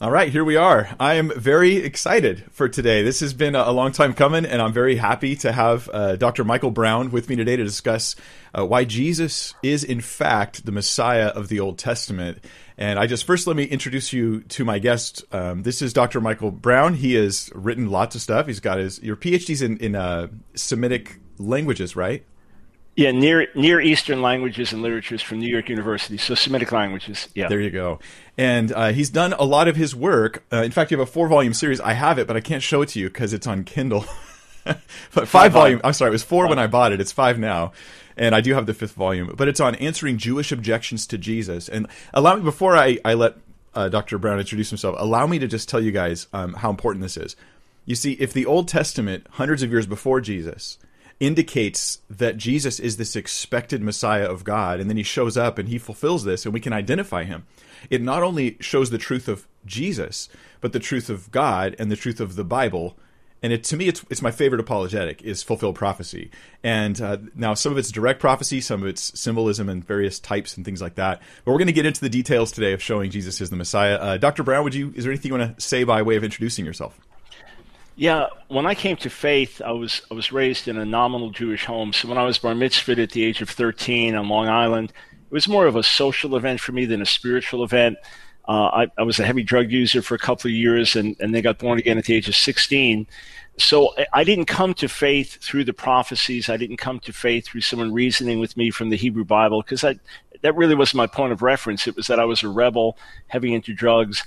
All right, here we are. I am very excited for today. This has been a long time coming, and I'm very happy to have uh, Dr. Michael Brown with me today to discuss uh, why Jesus is, in fact, the Messiah of the Old Testament. And I just first let me introduce you to my guest. Um, this is Dr. Michael Brown. He has written lots of stuff. He's got his your PhDs in in uh, Semitic languages, right? Yeah, near Near Eastern languages and literatures from New York University. So Semitic languages. Yeah. There you go. And uh, he's done a lot of his work. Uh, in fact, you have a four volume series. I have it, but I can't show it to you because it's on Kindle. but five, five volume. I'm sorry, it was four five. when I bought it. It's five now. And I do have the fifth volume, but it's on answering Jewish objections to Jesus. And allow me before I, I let uh, Dr. Brown introduce himself. Allow me to just tell you guys um, how important this is. You see, if the Old Testament, hundreds of years before Jesus, indicates that Jesus is this expected Messiah of God, and then he shows up and he fulfills this, and we can identify him. It not only shows the truth of Jesus, but the truth of God and the truth of the Bible. And it, to me, it's, it's my favorite apologetic is fulfilled prophecy. And uh, now some of it's direct prophecy, some of it's symbolism and various types and things like that. But we're going to get into the details today of showing Jesus is the Messiah. Uh, Dr. Brown, would you? Is there anything you want to say by way of introducing yourself? Yeah, when I came to faith, I was I was raised in a nominal Jewish home. So when I was bar mitzvahed at the age of 13 on Long Island, it was more of a social event for me than a spiritual event. Uh, I, I, was a heavy drug user for a couple of years, and, and then got born again at the age of 16. So I, I didn't come to faith through the prophecies. I didn't come to faith through someone reasoning with me from the Hebrew Bible because that really was my point of reference. It was that I was a rebel, heavy into drugs.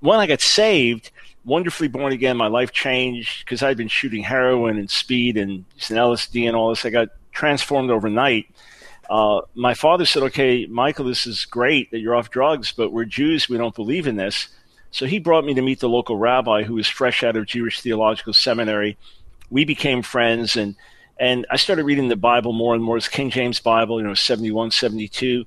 When I got saved, wonderfully born again. My life changed because I'd been shooting heroin and speed and LSD and all this. I got transformed overnight. Uh, my father said, "Okay, Michael, this is great that you're off drugs, but we're Jews. We don't believe in this." So he brought me to meet the local rabbi who was fresh out of Jewish theological seminary. We became friends, and and I started reading the Bible more and more. It's King James Bible, you know, 71, 72.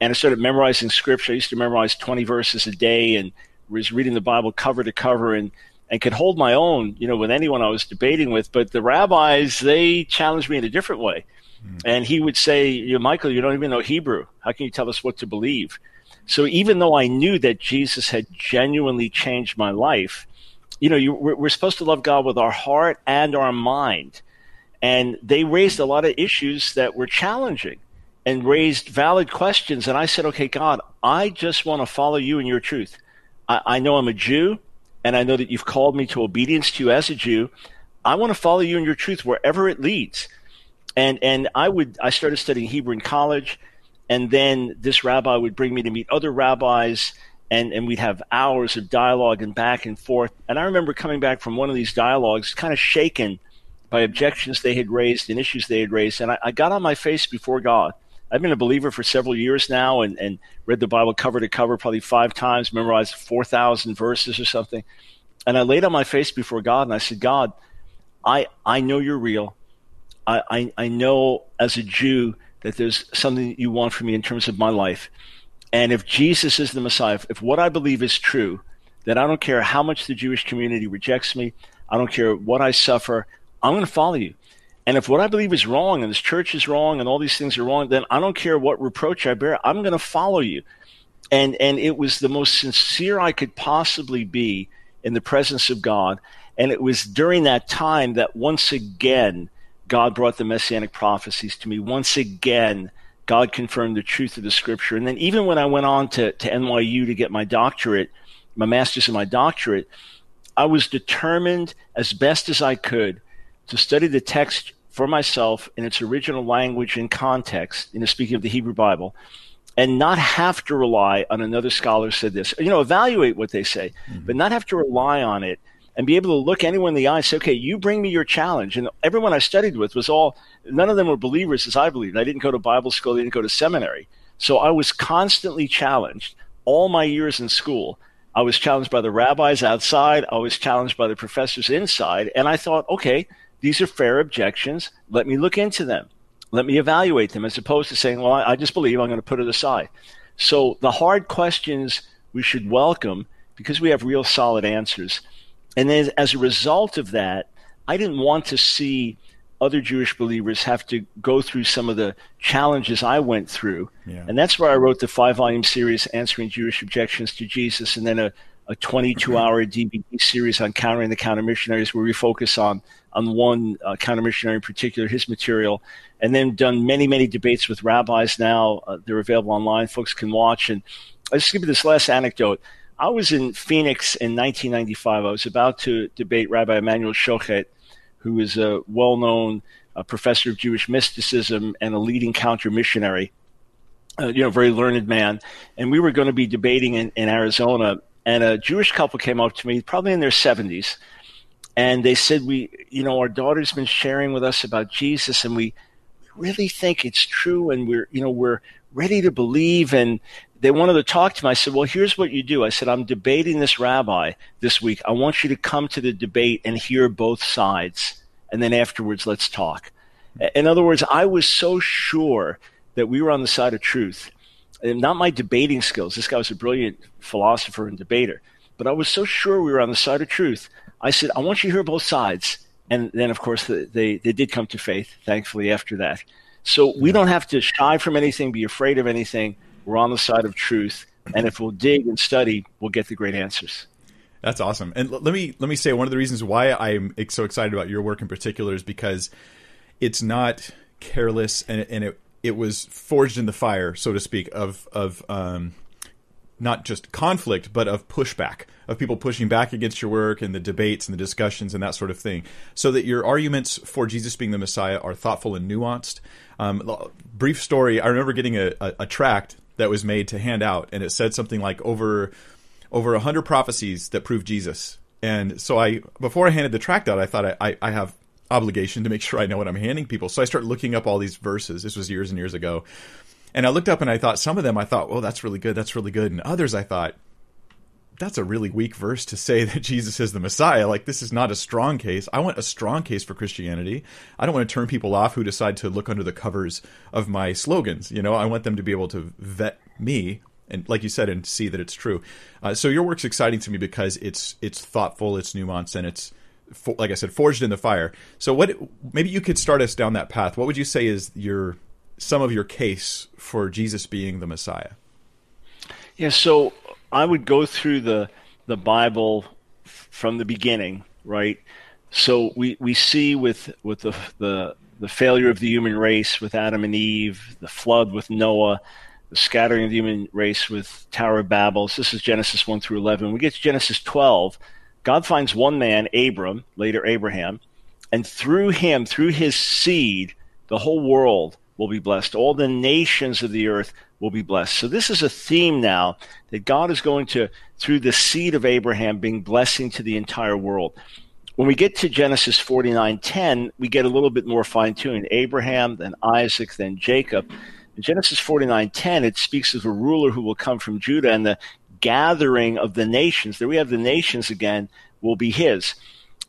And I started memorizing scripture. I used to memorize 20 verses a day and was reading the Bible cover to cover and and could hold my own, you know, with anyone I was debating with. But the rabbis, they challenged me in a different way. Mm. And he would say, you know, Michael, you don't even know Hebrew. How can you tell us what to believe? So even though I knew that Jesus had genuinely changed my life, you know, you, we're, we're supposed to love God with our heart and our mind. And they raised a lot of issues that were challenging and raised valid questions. And I said, okay, God, I just want to follow you in your truth. I, I know I'm a Jew, and I know that you've called me to obedience to you as a Jew. I want to follow you in your truth wherever it leads. And and I would I started studying Hebrew in college, and then this rabbi would bring me to meet other rabbis, and and we'd have hours of dialogue and back and forth. And I remember coming back from one of these dialogues, kind of shaken by objections they had raised and issues they had raised, and I, I got on my face before God I've been a believer for several years now and, and read the Bible cover to cover probably five times, memorized 4,000 verses or something. And I laid on my face before God and I said, God, I, I know you're real. I, I, I know as a Jew that there's something that you want for me in terms of my life. And if Jesus is the Messiah, if, if what I believe is true, then I don't care how much the Jewish community rejects me. I don't care what I suffer. I'm going to follow you. And if what I believe is wrong and this church is wrong and all these things are wrong, then I don't care what reproach I bear. I'm going to follow you. And and it was the most sincere I could possibly be in the presence of God. And it was during that time that once again God brought the messianic prophecies to me. Once again, God confirmed the truth of the scripture. And then even when I went on to, to NYU to get my doctorate, my master's and my doctorate, I was determined as best as I could to study the text for myself in its original language and context, you know, speaking of the Hebrew Bible, and not have to rely on another scholar said this. You know, evaluate what they say, mm-hmm. but not have to rely on it and be able to look anyone in the eye and say, okay, you bring me your challenge. And everyone I studied with was all, none of them were believers as I believed. I didn't go to Bible school, I didn't go to seminary. So I was constantly challenged all my years in school. I was challenged by the rabbis outside. I was challenged by the professors inside. And I thought, okay, these are fair objections. Let me look into them. Let me evaluate them as opposed to saying, well, I, just believe I'm going to put it aside. So the hard questions we should welcome because we have real solid answers. And then as a result of that, I didn't want to see other Jewish believers have to go through some of the challenges I went through. Yeah. And that's where I wrote the five volume series, Answering Jewish Objections to Jesus, and then a, a 22 hour DVD series on countering the counter missionaries where we focus on on one uh, counter missionary in particular, his material, and then done many many debates with rabbis. Now uh, they're available online; folks can watch. And I'll just give you this last anecdote. I was in Phoenix in 1995. I was about to debate Rabbi Immanuel Schochet, who is a well known uh, professor of Jewish mysticism and a leading counter missionary. Uh, you know, very learned man. And we were going to be debating in, in Arizona and a Jewish couple came up to me, probably in their 70s, and they said, "We, you know, our daughter's been sharing with us about Jesus, and we really think it's true, and we're, you know, we're ready to believe." And they wanted to talk to me. I said, "Well, here's what you do." I said, "I'm debating this rabbi this week. I want you to come to the debate and hear both sides, and then afterwards, let's talk." In other words, I was so sure that we were on the side of truth not my debating skills. This guy was a brilliant philosopher and debater, but I was so sure we were on the side of truth. I said, I want you to hear both sides. And then, of course, they, they did come to faith, thankfully, after that. So we don't have to shy from anything, be afraid of anything. We're on the side of truth. And if we'll dig and study, we'll get the great answers. That's awesome. And let me let me say one of the reasons why I'm so excited about your work in particular is because it's not careless and, and it it was forged in the fire, so to speak, of of um, not just conflict, but of pushback, of people pushing back against your work and the debates and the discussions and that sort of thing, so that your arguments for Jesus being the Messiah are thoughtful and nuanced. Um, brief story: I remember getting a, a, a tract that was made to hand out, and it said something like over over hundred prophecies that prove Jesus. And so I, before I handed the tract out, I thought I, I, I have obligation to make sure I know what I'm handing people. So I started looking up all these verses. This was years and years ago. And I looked up and I thought some of them I thought, "Well, that's really good. That's really good." And others I thought, that's a really weak verse to say that Jesus is the Messiah. Like this is not a strong case. I want a strong case for Christianity. I don't want to turn people off who decide to look under the covers of my slogans. You know, I want them to be able to vet me and, like you said, and see that it's true. Uh, so your work's exciting to me because it's it's thoughtful, it's nuanced, and it's for, like I said, forged in the fire. So what? Maybe you could start us down that path. What would you say is your some of your case for Jesus being the Messiah? Yeah, so I would go through the the Bible from the beginning, right? So we, we see with with the, the the failure of the human race with Adam and Eve, the flood with Noah, the scattering of the human race with Tower of Babel. This is Genesis one through eleven. We get to Genesis twelve God finds one man, Abram, later Abraham, and through him, through his seed, the whole world will be blessed. All the nations of the earth will be blessed. So this is a theme now that God is going to, through the seed of Abraham, bring blessing to the entire world. When we get to Genesis 49:10, we get a little bit more fine-tuned. Abraham, then Isaac, then Jacob. In Genesis 49:10, it speaks of a ruler who will come from Judah, and the gathering of the nations, there we have the nations again, will be his.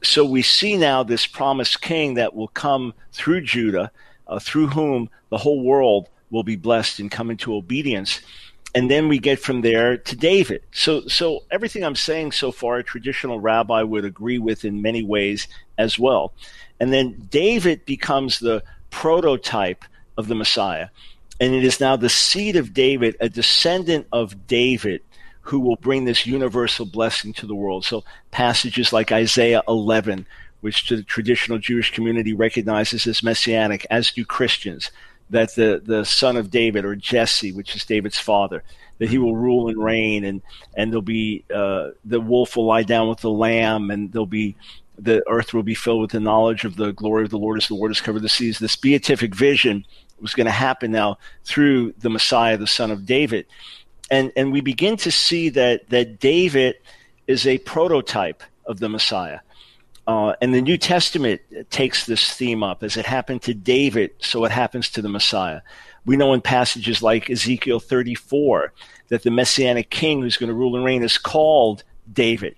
So we see now this promised king that will come through Judah, uh, through whom the whole world will be blessed and come into obedience. And then we get from there to David. So, so everything I'm saying so far, a traditional rabbi would agree with in many ways as well. And then David becomes the prototype of the Messiah. And it is now the seed of David, a descendant of David, who will bring this universal blessing to the world. So passages like Isaiah 11, which the traditional Jewish community recognizes as messianic, as do Christians, that the, the son of David or Jesse, which is David's father, that he will rule and reign and, and there'll be, uh, the wolf will lie down with the lamb and there'll be, the earth will be filled with the knowledge of the glory of the Lord as the waters cover the seas. This beatific vision was going to happen now through the Messiah, the son of David and and we begin to see that that David is a prototype of the Messiah. Uh, and the New Testament takes this theme up. As it happened to David, so it happens to the Messiah. We know in passages like Ezekiel 34 that the Messianic king who's going to rule and reign is called David.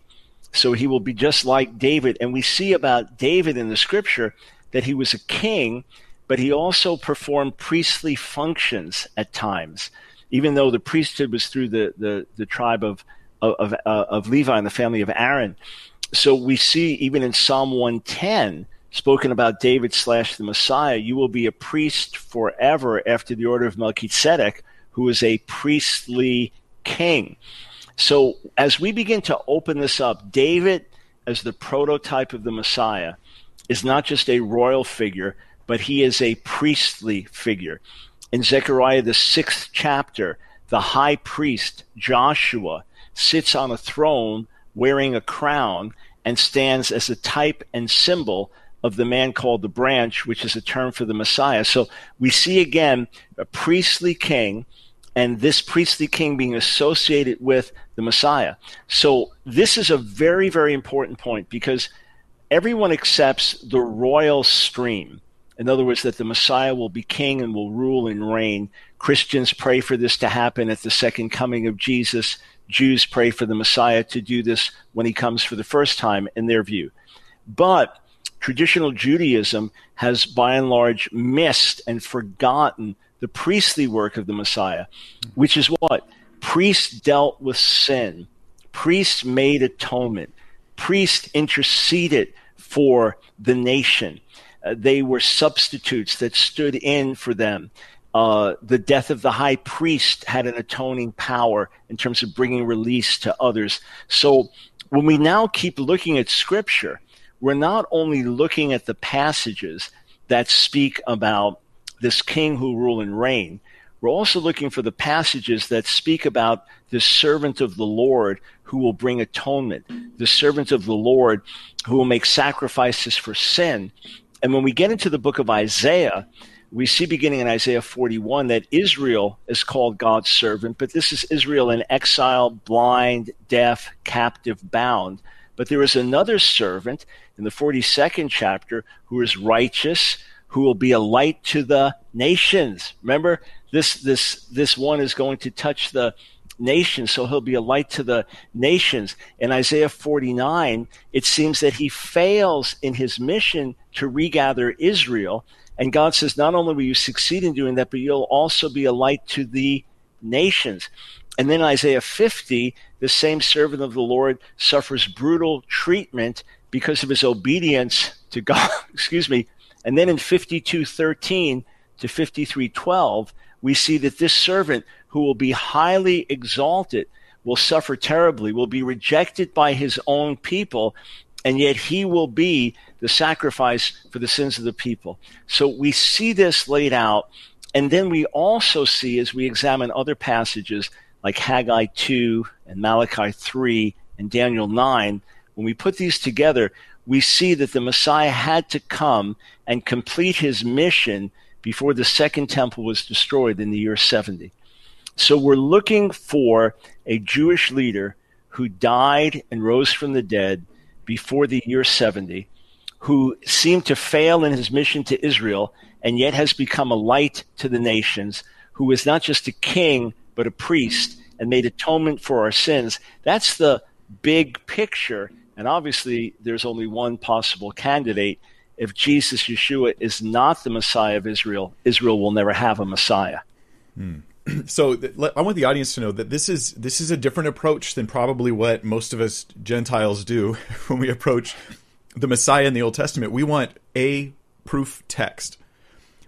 So he will be just like David. And we see about David in the scripture that he was a king, but he also performed priestly functions at times even though the priesthood was through the, the, the tribe of, of, uh, of Levi and the family of Aaron. So we see even in Psalm 110, spoken about David slash the Messiah, you will be a priest forever after the order of Melchizedek, who is a priestly king. So as we begin to open this up, David, as the prototype of the Messiah, is not just a royal figure, but he is a priestly figure. In Zechariah, the sixth chapter, the high priest, Joshua, sits on a throne wearing a crown and stands as a type and symbol of the man called the branch, which is a term for the Messiah. So we see again a priestly king and this priestly king being associated with the Messiah. So this is a very, very important point because everyone accepts the royal stream. In other words, that the Messiah will be king and will rule and reign. Christians pray for this to happen at the second coming of Jesus. Jews pray for the Messiah to do this when he comes for the first time, in their view. But traditional Judaism has by and large missed and forgotten the priestly work of the Messiah, which is what? Priests dealt with sin, priests made atonement, priests interceded for the nation. Uh, they were substitutes that stood in for them. Uh, the death of the high priest had an atoning power in terms of bringing release to others. So when we now keep looking at scripture, we're not only looking at the passages that speak about this king who rule and reign. We're also looking for the passages that speak about the servant of the Lord who will bring atonement, the servant of the Lord who will make sacrifices for sin. And when we get into the book of Isaiah, we see beginning in Isaiah 41 that Israel is called God's servant, but this is Israel in exile, blind, deaf, captive, bound. But there is another servant in the 42nd chapter who is righteous, who will be a light to the nations. Remember, this this this one is going to touch the nations, so he'll be a light to the nations. In Isaiah 49, it seems that he fails in his mission to regather Israel. And God says, not only will you succeed in doing that, but you'll also be a light to the nations. And then Isaiah 50, the same servant of the Lord suffers brutal treatment because of his obedience to God, excuse me, and then in 52:13 to 53:12, we see that this servant who will be highly exalted will suffer terribly, will be rejected by his own people, and yet he will be the sacrifice for the sins of the people. So we see this laid out, and then we also see as we examine other passages like Haggai 2 and Malachi 3 and Daniel 9, when we put these together, we see that the Messiah had to come and complete his mission before the second temple was destroyed in the year 70. So we're looking for a Jewish leader who died and rose from the dead before the year 70, who seemed to fail in his mission to Israel and yet has become a light to the nations, who was not just a king, but a priest and made atonement for our sins. That's the big picture and obviously, there's only one possible candidate. If Jesus, Yeshua, is not the Messiah of Israel, Israel will never have a Messiah. Hmm. So I want the audience to know that this is this is a different approach than probably what most of us Gentiles do when we approach the Messiah in the Old Testament. We want a proof text.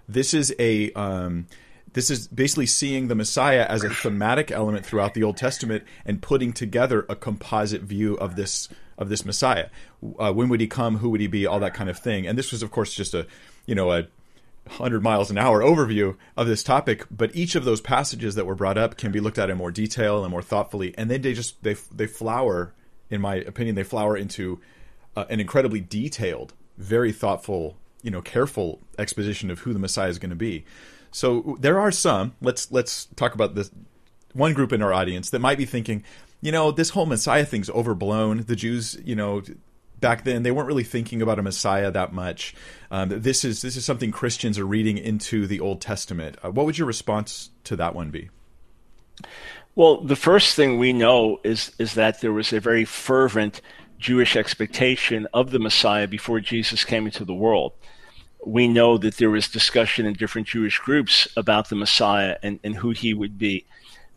This is a um, this is basically seeing the Messiah as a thematic element throughout the Old Testament and putting together a composite view of this of this Messiah. Uh, when would he come? Who would he be? All that kind of thing. And this was, of course, just a you know a hundred miles an hour overview of this topic. But each of those passages that were brought up can be looked at in more detail and more thoughtfully. And then they just they they flower, in my opinion, they flower into uh, an incredibly detailed, very thoughtful, you know, careful exposition of who the Messiah is going to be. So there are some. Let's let's talk about this one group in our audience that might be thinking, you know, this whole Messiah thing's overblown. The Jews, you know, back then they weren't really thinking about a Messiah that much. Um, this is this is something Christians are reading into the Old Testament. Uh, what would your response to that one be? Well, the first thing we know is is that there was a very fervent Jewish expectation of the Messiah before Jesus came into the world. We know that there was discussion in different Jewish groups about the Messiah and, and who he would be.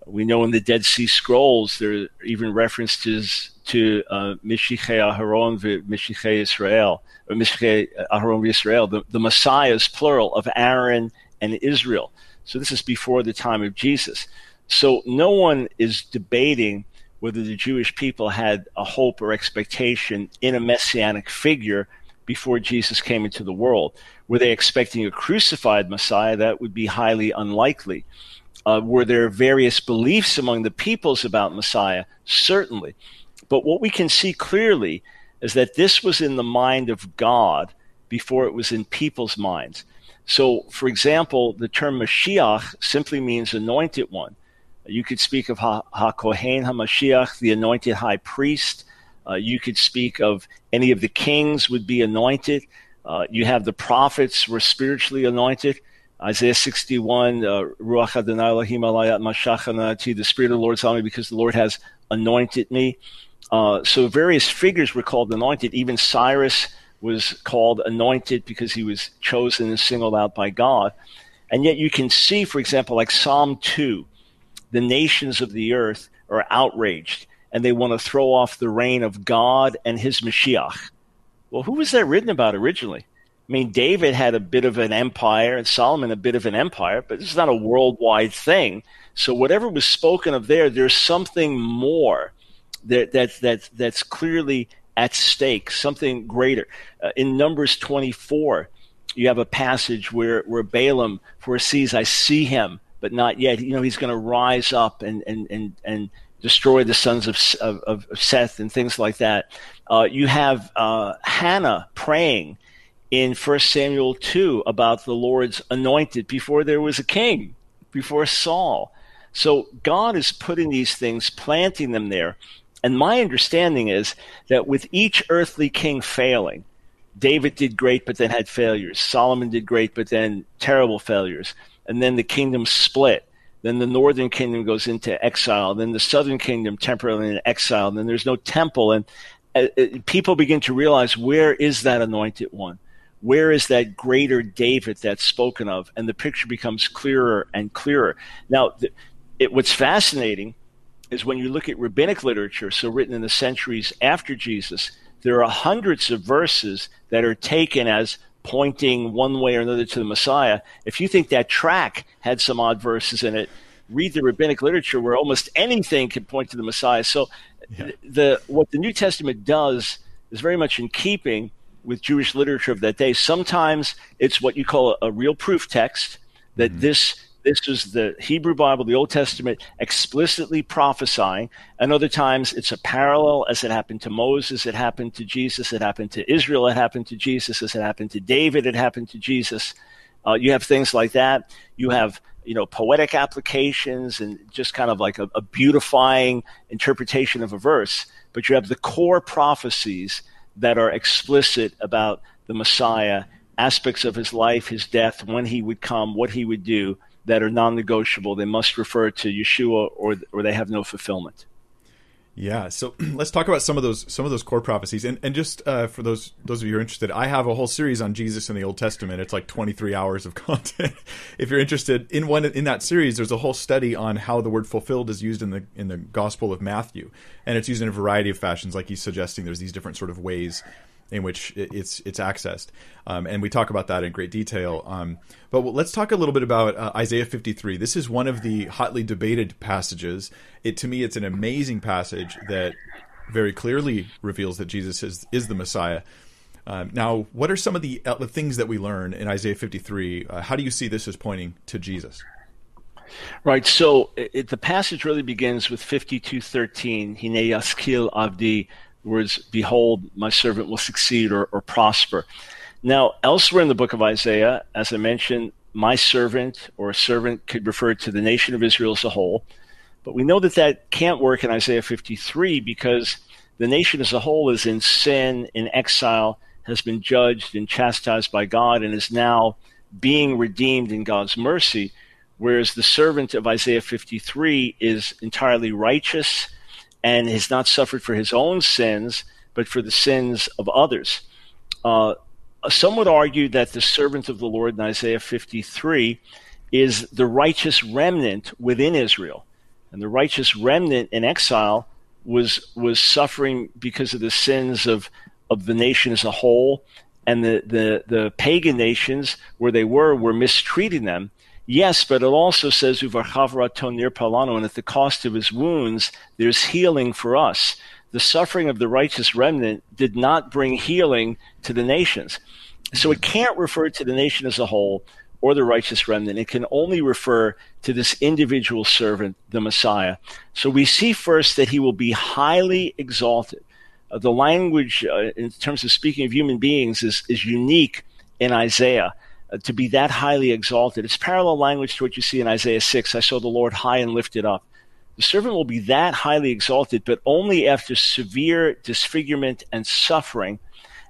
We know in the Dead Sea Scrolls there are even references to uh, Mishiche Aharon Mishiche Israel, or Mishiche Aharon Israel, the, the Messiahs, plural, of Aaron and Israel. So this is before the time of Jesus. So no one is debating whether the Jewish people had a hope or expectation in a messianic figure before Jesus came into the world. Were they expecting a crucified Messiah? That would be highly unlikely. Uh, were there various beliefs among the peoples about Messiah? Certainly. But what we can see clearly is that this was in the mind of God before it was in people's minds. So, for example, the term Mashiach simply means anointed one. You could speak of HaKohen HaMashiach, the anointed high priest. Uh, you could speak of any of the kings would be anointed. Uh, you have the prophets were spiritually anointed. Isaiah 61, uh, Ruach Adonai Elohim alayat mashachanati, the Spirit of the Lord is on me because the Lord has anointed me. Uh, so various figures were called anointed. Even Cyrus was called anointed because he was chosen and singled out by God. And yet you can see, for example, like Psalm 2, the nations of the earth are outraged and they want to throw off the reign of God and his Mashiach. Well, who was that written about originally? I mean, David had a bit of an empire and Solomon a bit of an empire, but is not a worldwide thing. So whatever was spoken of there, there's something more that, that, that that's clearly at stake, something greater. Uh, in Numbers 24, you have a passage where, where Balaam foresees, I see him, but not yet. You know, he's going to rise up and, and, and, and destroy the sons of, of, of Seth and things like that. Uh, you have uh, Hannah praying in 1 Samuel 2 about the Lord's anointed before there was a king, before Saul. So God is putting these things, planting them there and my understanding is that with each earthly king failing, David did great, but then had failures. Solomon did great, but then terrible failures. And then the kingdom split. Then the northern kingdom goes into exile. Then the southern kingdom temporarily in exile. Then there's no temple. And uh, uh, people begin to realize where is that anointed one? Where is that greater David that's spoken of? And the picture becomes clearer and clearer. Now, it, what's fascinating is when you look at rabbinic literature, so written in the centuries after Jesus, there are hundreds of verses that are taken as pointing one way or another to the Messiah. If you think that track had some odd verses in it, read the rabbinic literature where almost anything can point to the Messiah. So yeah. the what the New Testament does is very much in keeping with Jewish literature of that day. Sometimes it's what you call a, a real proof text that mm-hmm. this this is the Hebrew Bible, the Old Testament, explicitly prophesying. And other times it's a parallel, as it happened to Moses, it happened to Jesus, it happened to Israel, it happened to Jesus, as it happened to David, it happened to Jesus. Uh, you have things like that. You have you know poetic applications and just kind of like a, a beautifying interpretation of a verse. But you have the core prophecies that are explicit about the Messiah aspects of his life, his death, when he would come, what he would do, that are non-negotiable. They must refer to Yeshua, or or they have no fulfillment. Yeah, so let's talk about some of those some of those core prophecies, and and just uh, for those those of you who are interested, I have a whole series on Jesus in the Old Testament. It's like twenty three hours of content. if you're interested in one in that series, there's a whole study on how the word fulfilled is used in the in the Gospel of Matthew, and it's used in a variety of fashions. Like he's suggesting, there's these different sort of ways in which it's it's accessed, um, and we talk about that in great detail. Um, but let's talk a little bit about uh, Isaiah 53. This is one of the hotly debated passages. It to me, it's an amazing passage that very clearly reveals that Jesus is is the Messiah. Um, now, what are some of the, uh, the things that we learn in Isaiah 53? Uh, how do you see this as pointing to Jesus? Right. So it, the passage really begins with 52:13. Hine yaskil avdi words, Behold, my servant will succeed or, or prosper. Now, elsewhere in the book of Isaiah, as I mentioned, my servant or servant could refer to the nation of Israel as a whole. But we know that that can't work in Isaiah 53 because the nation as a whole is in sin, in exile, has been judged and chastised by God, and is now being redeemed in God's mercy. Whereas the servant of Isaiah 53 is entirely righteous and has not suffered for his own sins, but for the sins of others. Uh, some would argue that the servant of the Lord in Isaiah 53 is the righteous remnant within Israel. And the righteous remnant in exile was was suffering because of the sins of, of the nation as a whole, and the, the, the pagan nations where they were were mistreating them. Yes, but it also says Uvarchavra palano, and at the cost of his wounds, there's healing for us. The suffering of the righteous remnant did not bring healing to the nations. So it can't refer to the nation as a whole or the righteous remnant. It can only refer to this individual servant, the Messiah. So we see first that he will be highly exalted. Uh, the language, uh, in terms of speaking of human beings, is, is unique in Isaiah. Uh, to be that highly exalted. It's parallel language to what you see in Isaiah 6. I saw the Lord high and lifted up. The servant will be that highly exalted, but only after severe disfigurement and suffering,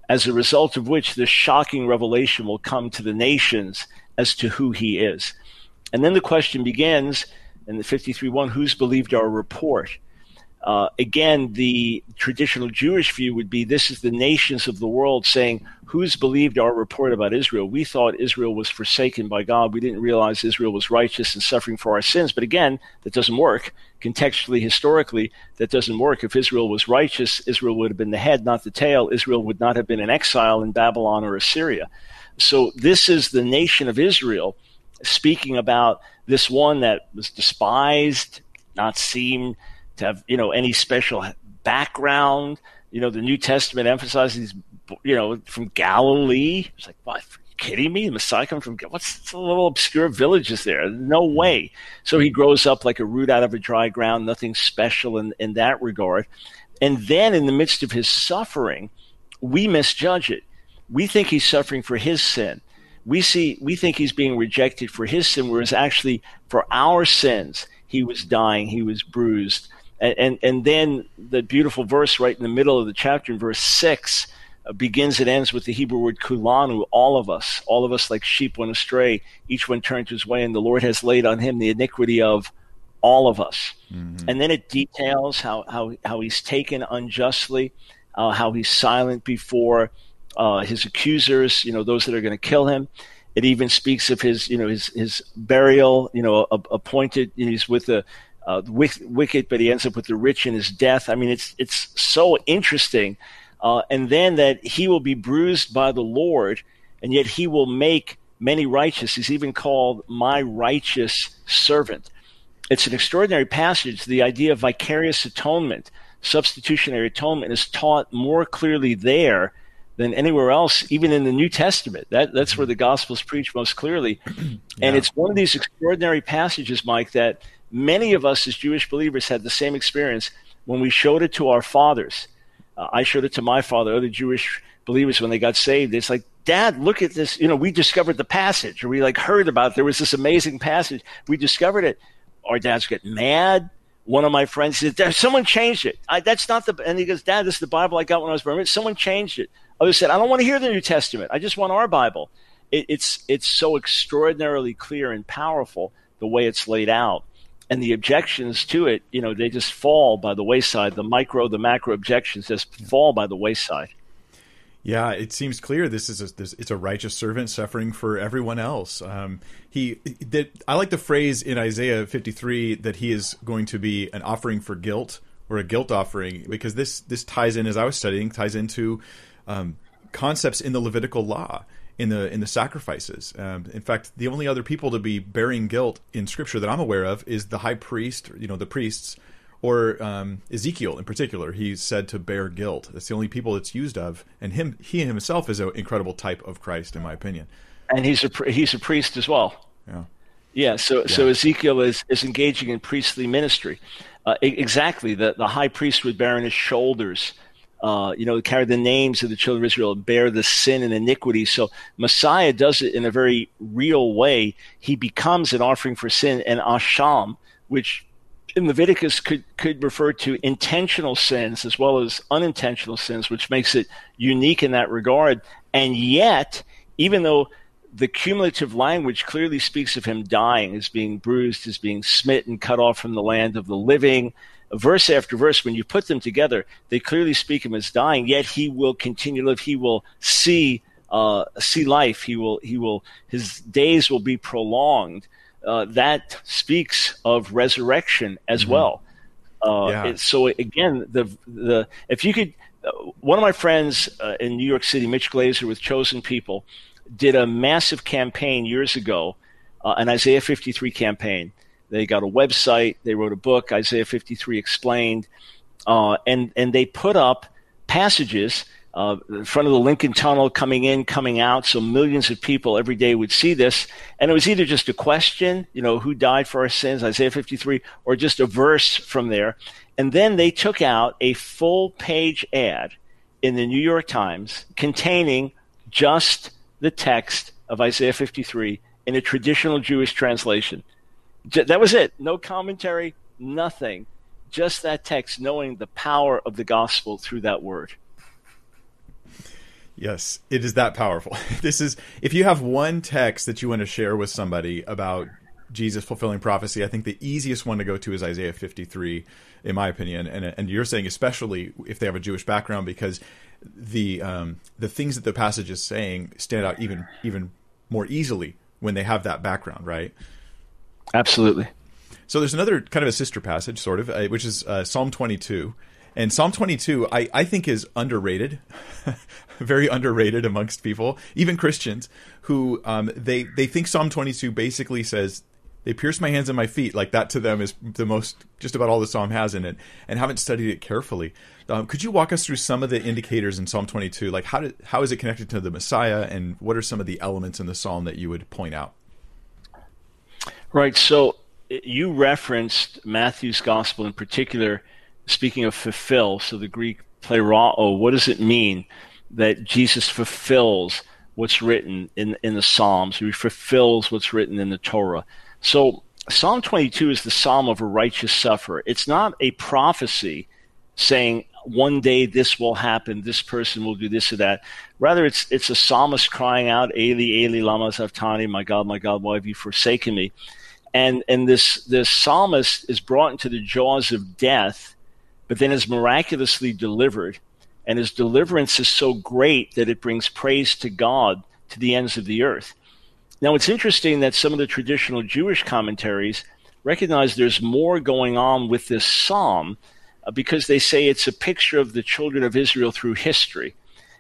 as a result of which this shocking revelation will come to the nations as to who he is. And then the question begins in the 53 1 who's believed our report? Uh, again, the traditional Jewish view would be this is the nations of the world saying, Who's believed our report about Israel? We thought Israel was forsaken by God. We didn't realize Israel was righteous and suffering for our sins. But again, that doesn't work. Contextually, historically, that doesn't work. If Israel was righteous, Israel would have been the head, not the tail. Israel would not have been in exile in Babylon or Assyria. So this is the nation of Israel speaking about this one that was despised, not seen to have you know any special background. You know, the New Testament emphasizes, you know, from Galilee. It's like, what? Are you kidding me? The Messiah comes from what's the little obscure villages there? No way. So he grows up like a root out of a dry ground, nothing special in, in that regard. And then in the midst of his suffering, we misjudge it. We think he's suffering for his sin. We see we think he's being rejected for his sin, whereas actually for our sins, he was dying, he was bruised, and, and, and then the beautiful verse right in the middle of the chapter, in verse 6, uh, begins and ends with the Hebrew word kulanu, all of us, all of us like sheep went astray, each one turned his way, and the Lord has laid on him the iniquity of all of us. Mm-hmm. And then it details how, how, how he's taken unjustly, uh, how he's silent before uh, his accusers, you know, those that are going to kill him. It even speaks of his, you know, his, his burial, you know, appointed, you know, he's with the, uh, wicked, but he ends up with the rich in his death. I mean, it's it's so interesting. Uh, and then that he will be bruised by the Lord, and yet he will make many righteous. He's even called my righteous servant. It's an extraordinary passage. The idea of vicarious atonement, substitutionary atonement, is taught more clearly there than anywhere else, even in the New Testament. That, that's where the Gospels preach most clearly. And it's one of these extraordinary passages, Mike, that many of us as Jewish believers had the same experience when we showed it to our fathers. Uh, I showed it to my father, other Jewish believers when they got saved. It's like, Dad, look at this. You know, we discovered the passage, or we like heard about it. there was this amazing passage. We discovered it. Our dads get mad. One of my friends said, "Someone changed it. I, that's not the." And he goes, "Dad, this is the Bible I got when I was born. Someone changed it." Others said, "I don't want to hear the New Testament. I just want our Bible." It, it's it's so extraordinarily clear and powerful the way it's laid out and the objections to it, you know, they just fall by the wayside. The micro, the macro objections just fall by the wayside. Yeah, it seems clear this is a, this, it's a righteous servant suffering for everyone else. Um, he that I like the phrase in Isaiah 53 that he is going to be an offering for guilt or a guilt offering because this this ties in as I was studying ties into um, concepts in the Levitical law in the in the sacrifices. Um, in fact, the only other people to be bearing guilt in Scripture that I'm aware of is the high priest, you know, the priests, or um, Ezekiel in particular. He's said to bear guilt. That's the only people it's used of, and him he himself is an incredible type of Christ, in my opinion. And he's a he's a priest as well. Yeah. Yeah, so yeah. so Ezekiel is, is engaging in priestly ministry. Uh, exactly, the, the high priest would bear on his shoulders uh, you know, carry the names of the children of Israel, bear the sin and iniquity. So Messiah does it in a very real way. He becomes an offering for sin and asham, which in Leviticus could, could refer to intentional sins as well as unintentional sins, which makes it unique in that regard. And yet, even though the cumulative language clearly speaks of him dying, as being bruised, as being smitten, cut off from the land of the living, verse after verse, when you put them together, they clearly speak him as dying. Yet he will continue to live. He will see uh, see life. He will he will his days will be prolonged. Uh, that speaks of resurrection as mm-hmm. well. Uh, yeah. so again, the the if you could, uh, one of my friends uh, in New York City, Mitch Glaser with Chosen People, did a massive campaign years ago uh, an Isaiah 53 campaign. They got a website. They wrote a book, Isaiah 53 Explained, uh, and and they put up passages uh, in front of the Lincoln Tunnel, coming in, coming out, so millions of people every day would see this. And it was either just a question, you know, who died for our sins, Isaiah 53, or just a verse from there. And then they took out a full page ad in the New York Times containing just the text of Isaiah 53 in a traditional Jewish translation. That was it. No commentary, nothing. Just that text, knowing the power of the gospel through that word. Yes, it is that powerful. This is if you have one text that you want to share with somebody about Jesus fulfilling prophecy, I think the easiest one to go to is Isaiah 53 in my opinion and and you're saying especially if they have a Jewish background because the um, the things that the passage is saying stand out even even more easily when they have that background, right? Absolutely. So there's another kind of a sister passage, sort of, uh, which is uh, Psalm 22. And Psalm 22, I, I think, is underrated, very underrated amongst people, even Christians, who um, they they think Psalm 22 basically says they pierce my hands and my feet. Like that to them is the most, just about all the psalm has in it, and haven't studied it carefully. Um, could you walk us through some of the indicators in Psalm 22? Like how did, how is it connected to the Messiah, and what are some of the elements in the psalm that you would point out? Right. So uh, you referenced Matthew's gospel in particular, speaking of fulfill. So the Greek plerao, what does it mean that Jesus fulfills what's written in in the Psalms? He fulfills what's written in the Torah. So Psalm 22 is the psalm of a righteous sufferer. It's not a prophecy saying one day this will happen, this person will do this or that. Rather, it's it's a psalmist crying out, "Eli, Eli, lama sabachthani, my God, my God, why have you forsaken me?" And and this this psalmist is brought into the jaws of death, but then is miraculously delivered, and his deliverance is so great that it brings praise to God to the ends of the earth. Now, it's interesting that some of the traditional Jewish commentaries recognize there's more going on with this psalm because they say it's a picture of the children of Israel through history.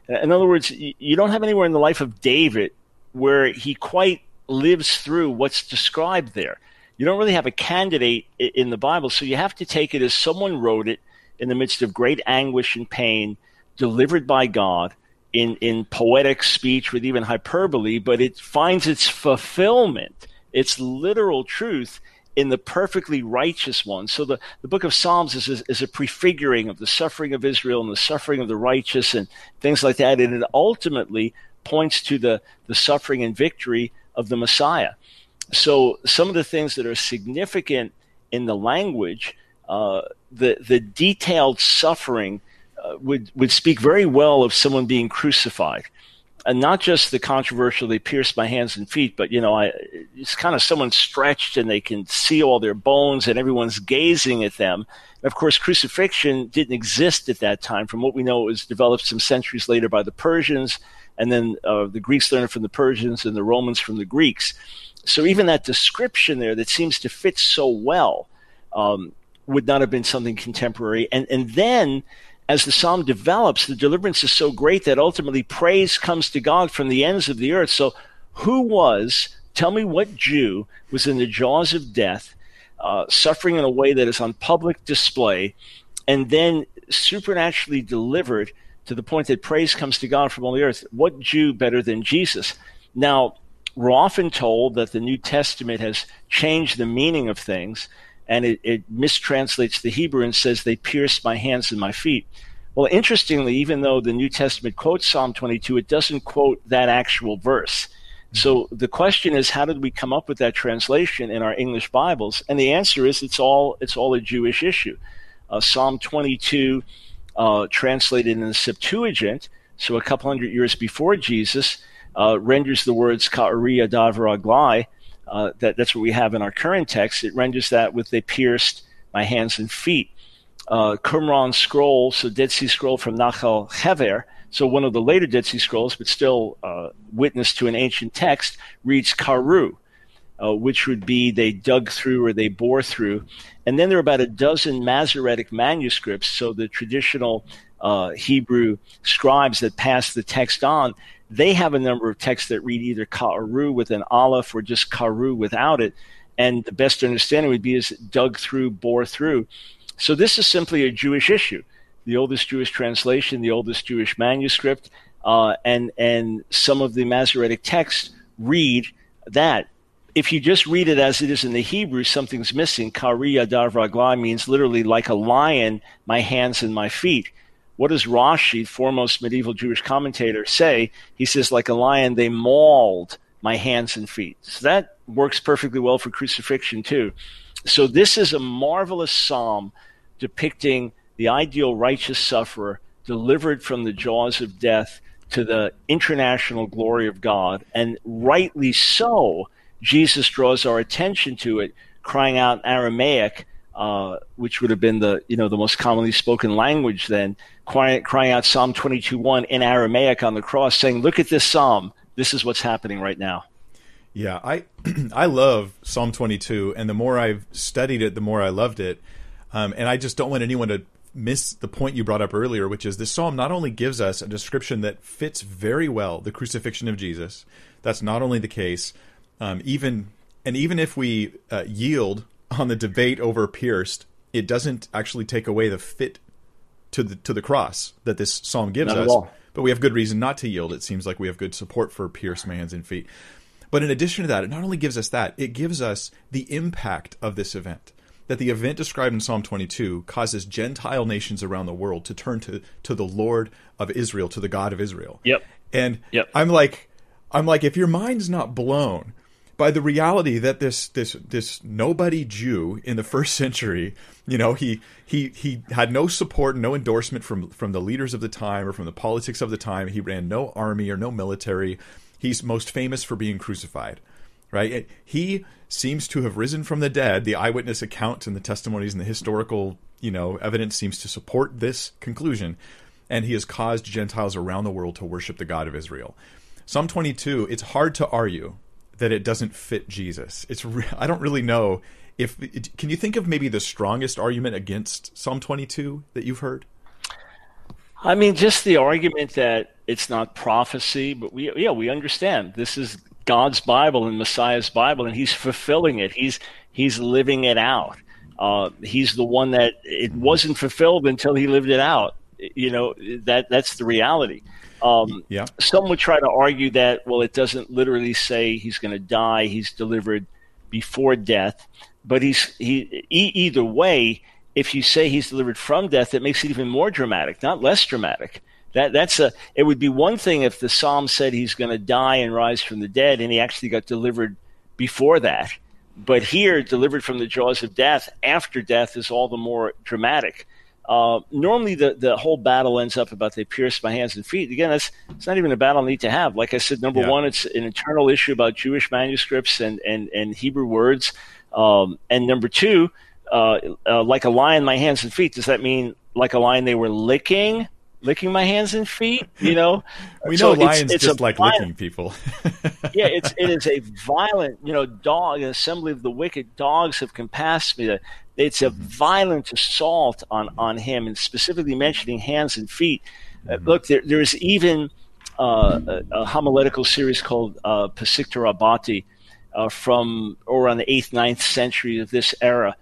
Uh, in other words, you don't have anywhere in the life of David where he quite lives through what's described there. You don't really have a candidate in the Bible, so you have to take it as someone wrote it in the midst of great anguish and pain, delivered by God in, in poetic speech with even hyperbole, but it finds its fulfillment, its literal truth in the perfectly righteous one. So the, the book of Psalms is a, is a prefiguring of the suffering of Israel and the suffering of the righteous and things like that. And it ultimately points to the, the suffering and victory of the Messiah. So some of the things that are significant in the language, uh, the, the detailed suffering uh, would would speak very well of someone being crucified, and not just the controversial "they pierce my hands and feet," but you know, I, it's kind of someone stretched and they can see all their bones, and everyone's gazing at them. And of course, crucifixion didn't exist at that time. From what we know, it was developed some centuries later by the Persians, and then uh, the Greeks learned from the Persians, and the Romans from the Greeks. So even that description there that seems to fit so well um, would not have been something contemporary. And and then as the psalm develops, the deliverance is so great that ultimately praise comes to God from the ends of the earth. So, who was, tell me what Jew was in the jaws of death, uh, suffering in a way that is on public display, and then supernaturally delivered to the point that praise comes to God from all the earth? What Jew better than Jesus? Now, we're often told that the New Testament has changed the meaning of things and it, it mistranslates the Hebrew and says, They pierced my hands and my feet. Well, interestingly, even though the New Testament quotes Psalm 22, it doesn't quote that actual verse. Mm-hmm. So the question is, how did we come up with that translation in our English Bibles? And the answer is, it's all it's all a Jewish issue. Uh, Psalm 22, uh, translated in the Septuagint, so a couple hundred years before Jesus, uh, renders the words "Ka'ari adav glai," Uh, that, that's what we have in our current text. It renders that with they pierced my hands and feet. Uh, Qumran scroll, so Dead Sea Scroll from Nachal Hever, so one of the later Dead Sea Scrolls, but still uh, witness to an ancient text, reads Karu, uh, which would be they dug through or they bore through. And then there are about a dozen Masoretic manuscripts, so the traditional uh, Hebrew scribes that passed the text on, they have a number of texts that read either Ka'aru with an aleph or just Karu without it. And the best understanding would be is dug through, bore through. So this is simply a Jewish issue. The oldest Jewish translation, the oldest Jewish manuscript, uh, and and some of the Masoretic texts read that. If you just read it as it is in the Hebrew, something's missing. Kari Adar Vragla means literally like a lion, my hands and my feet. What does Rashi, foremost medieval Jewish commentator, say? He says, like a lion, they mauled my hands and feet. So that works perfectly well for crucifixion, too. So this is a marvelous psalm depicting the ideal righteous sufferer delivered from the jaws of death to the international glory of God. And rightly so, Jesus draws our attention to it, crying out Aramaic, uh, which would have been the you know the most commonly spoken language then, crying, crying out Psalm 22:1 in Aramaic on the cross, saying, "Look at this psalm. This is what's happening right now." Yeah, I I love Psalm 22, and the more I've studied it, the more I loved it. Um, and I just don't want anyone to miss the point you brought up earlier, which is this psalm not only gives us a description that fits very well the crucifixion of Jesus. That's not only the case, um, even and even if we uh, yield on the debate over pierced, it doesn't actually take away the fit to the to the cross that this psalm gives us. But we have good reason not to yield. It seems like we have good support for pierced my hands and feet. But in addition to that, it not only gives us that, it gives us the impact of this event. That the event described in Psalm 22 causes Gentile nations around the world to turn to, to the Lord of Israel, to the God of Israel. Yep. And yep. I'm like, I'm like, if your mind's not blown by the reality that this this this nobody Jew in the first century, you know, he he he had no support, no endorsement from from the leaders of the time or from the politics of the time. He ran no army or no military. He's most famous for being crucified, right? He seems to have risen from the dead. The eyewitness accounts and the testimonies and the historical, you know, evidence seems to support this conclusion. And he has caused Gentiles around the world to worship the God of Israel. Psalm 22, it's hard to argue that it doesn't fit Jesus. It's re- I don't really know if can you think of maybe the strongest argument against Psalm 22 that you've heard? I mean, just the argument that it's not prophecy, but we yeah we understand this is God's Bible and Messiah's Bible, and He's fulfilling it. He's He's living it out. Uh, he's the one that it wasn't fulfilled until He lived it out. You know that that's the reality. Um, yeah. Some would try to argue that, well, it doesn't literally say he's going to die. He's delivered before death. But he's he e- either way. If you say he's delivered from death, it makes it even more dramatic, not less dramatic. That that's a. It would be one thing if the psalm said he's going to die and rise from the dead, and he actually got delivered before that. But here, delivered from the jaws of death after death is all the more dramatic. Uh, normally, the, the whole battle ends up about they pierced my hands and feet. Again, that's it's not even a battle I need to have. Like I said, number yeah. one, it's an internal issue about Jewish manuscripts and and, and Hebrew words. Um, and number two, uh, uh, like a lion, my hands and feet. Does that mean like a lion they were licking? Licking my hands and feet. You know, we know so lions it's, it's just like violent, licking people. yeah, it's it is a violent, you know, dog. An assembly of the wicked dogs have compassed me. It's a violent assault on, on him, and specifically mentioning hands and feet. Uh, mm-hmm. look, there, there is even uh, a, a, homiletical series called uh, Pesikta Rabbati uh, from around the 8th, 9th century of this era.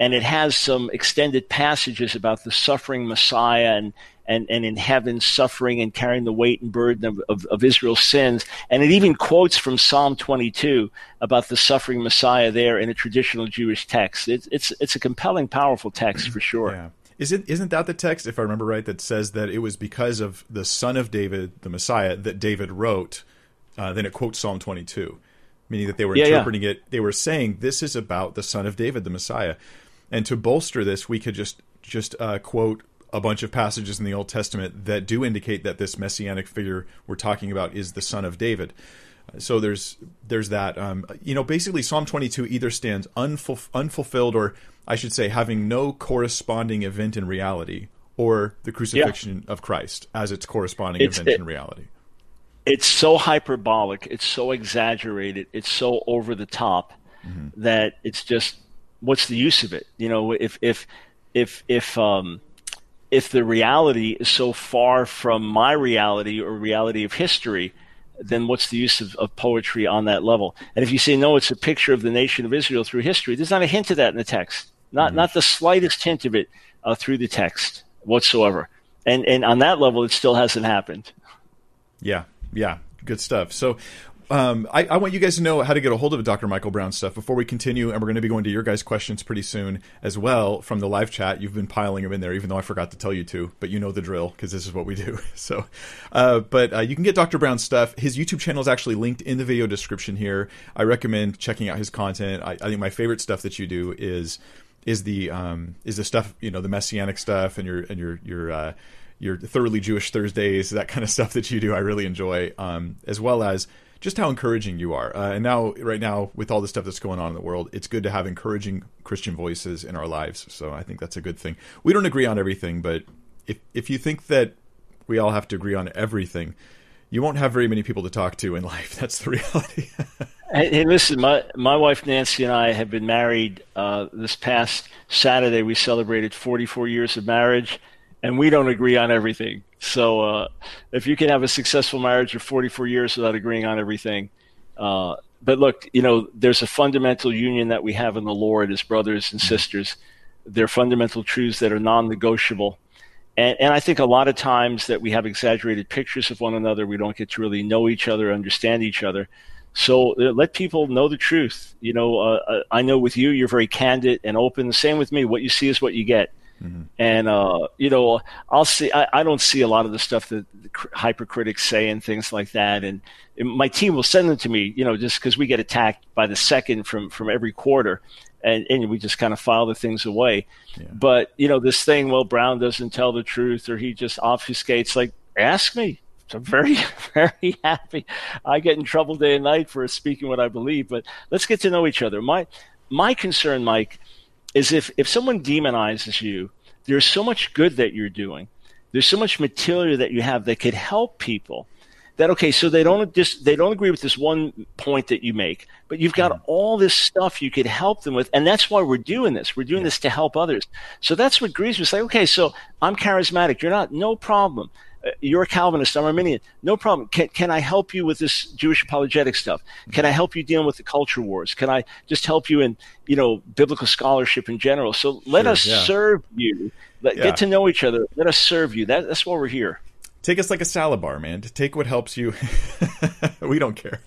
And it has some extended passages about the suffering Messiah and, and, and in heaven suffering and carrying the weight and burden of, of, of, Israel's sins. And it even quotes from Psalm 22 about the suffering Messiah there in a traditional Jewish text. It, it's, it's a compelling, powerful text for sure. Yeah. Isn't, isn't that the text, if I remember right, that says that it was because of the son of David, the Messiah, that David wrote? Uh, then it quotes Psalm 22, meaning that they were yeah, interpreting yeah. it. They were saying this is about the son of David, the Messiah. And to bolster this, we could just just uh, quote a bunch of passages in the Old Testament that do indicate that this messianic figure we're talking about is the son of David. So there's there's that. Um, you know, basically, Psalm 22 either stands unful, unfulfilled, or I should say, having no corresponding event in reality, or the crucifixion yeah. of Christ as its corresponding it's, event it, in reality. It's so hyperbolic. It's so exaggerated. It's so over the top mm-hmm. that it's just what's the use of it? You know, if if if if um, if the reality is so far from my reality or reality of history, then what's the use of, of poetry on that level? And if you say no, it's a picture of the nation of Israel through history. There's not a hint of that in the text, not mm-hmm. not the slightest hint of it uh, through the text whatsoever. And and on that level, it still hasn't happened. Yeah, yeah, good stuff. So um, I, I, want you guys to know how to get a hold of Dr. Michael Brown stuff before we continue, and we're going to be going to your guys' questions pretty soon as well from the live chat. You've been piling them in there, even though I forgot to tell you to, but you know the drill because this is what we do. So, uh, but uh, you can get Dr. Brown stuff. His YouTube channel is actually linked in the video description here. I recommend checking out his content. I, I think my favorite stuff that you do is is the um, is the stuff you know the messianic stuff and your and your your uh, your thoroughly Jewish Thursdays that kind of stuff that you do. I really enjoy, um, as well as just how encouraging you are. Uh, and now, right now, with all the stuff that's going on in the world, it's good to have encouraging Christian voices in our lives. So I think that's a good thing. We don't agree on everything, but if if you think that we all have to agree on everything, you won't have very many people to talk to in life. That's the reality. hey, listen, my my wife Nancy and I have been married. Uh, this past Saturday, we celebrated 44 years of marriage and we don't agree on everything. So uh, if you can have a successful marriage for 44 years without agreeing on everything, uh, but look, you know, there's a fundamental union that we have in the Lord as brothers and mm-hmm. sisters. There are fundamental truths that are non-negotiable. And, and I think a lot of times that we have exaggerated pictures of one another, we don't get to really know each other, understand each other. So uh, let people know the truth. You know, uh, uh, I know with you, you're very candid and open. The same with me. What you see is what you get. Mm-hmm. And uh, you know, I'll see. I, I, don't see a lot of the stuff that the hypercritics say and things like that. And, my team will send them to me. You know, just because we get attacked by the second from from every quarter, and, and we just kind of file the things away. Yeah. But you know, this thing, well, Brown doesn't tell the truth, or he just obfuscates. Like, ask me. I'm very, very happy. I get in trouble day and night for speaking what I believe, but let's get to know each other. My my concern, Mike, is if if someone demonizes you, there's so much good that you're doing. There's so much material that you have that could help people. That okay, so they don't just they don't agree with this one point that you make, but you've got mm-hmm. all this stuff you could help them with, and that's why we're doing this. We're doing yeah. this to help others. So that's what agrees with. Like, okay, so I'm charismatic. You're not. No problem. Uh, you're a Calvinist, I'm Arminian. No problem. Can, can I help you with this Jewish apologetic stuff? Can I help you deal with the culture wars? Can I just help you in, you know, biblical scholarship in general? So let sure, us yeah. serve you. Let, yeah. Get to know each other. Let us serve you. That, that's why we're here. Take us like a salad bar, man. To Take what helps you. we don't care.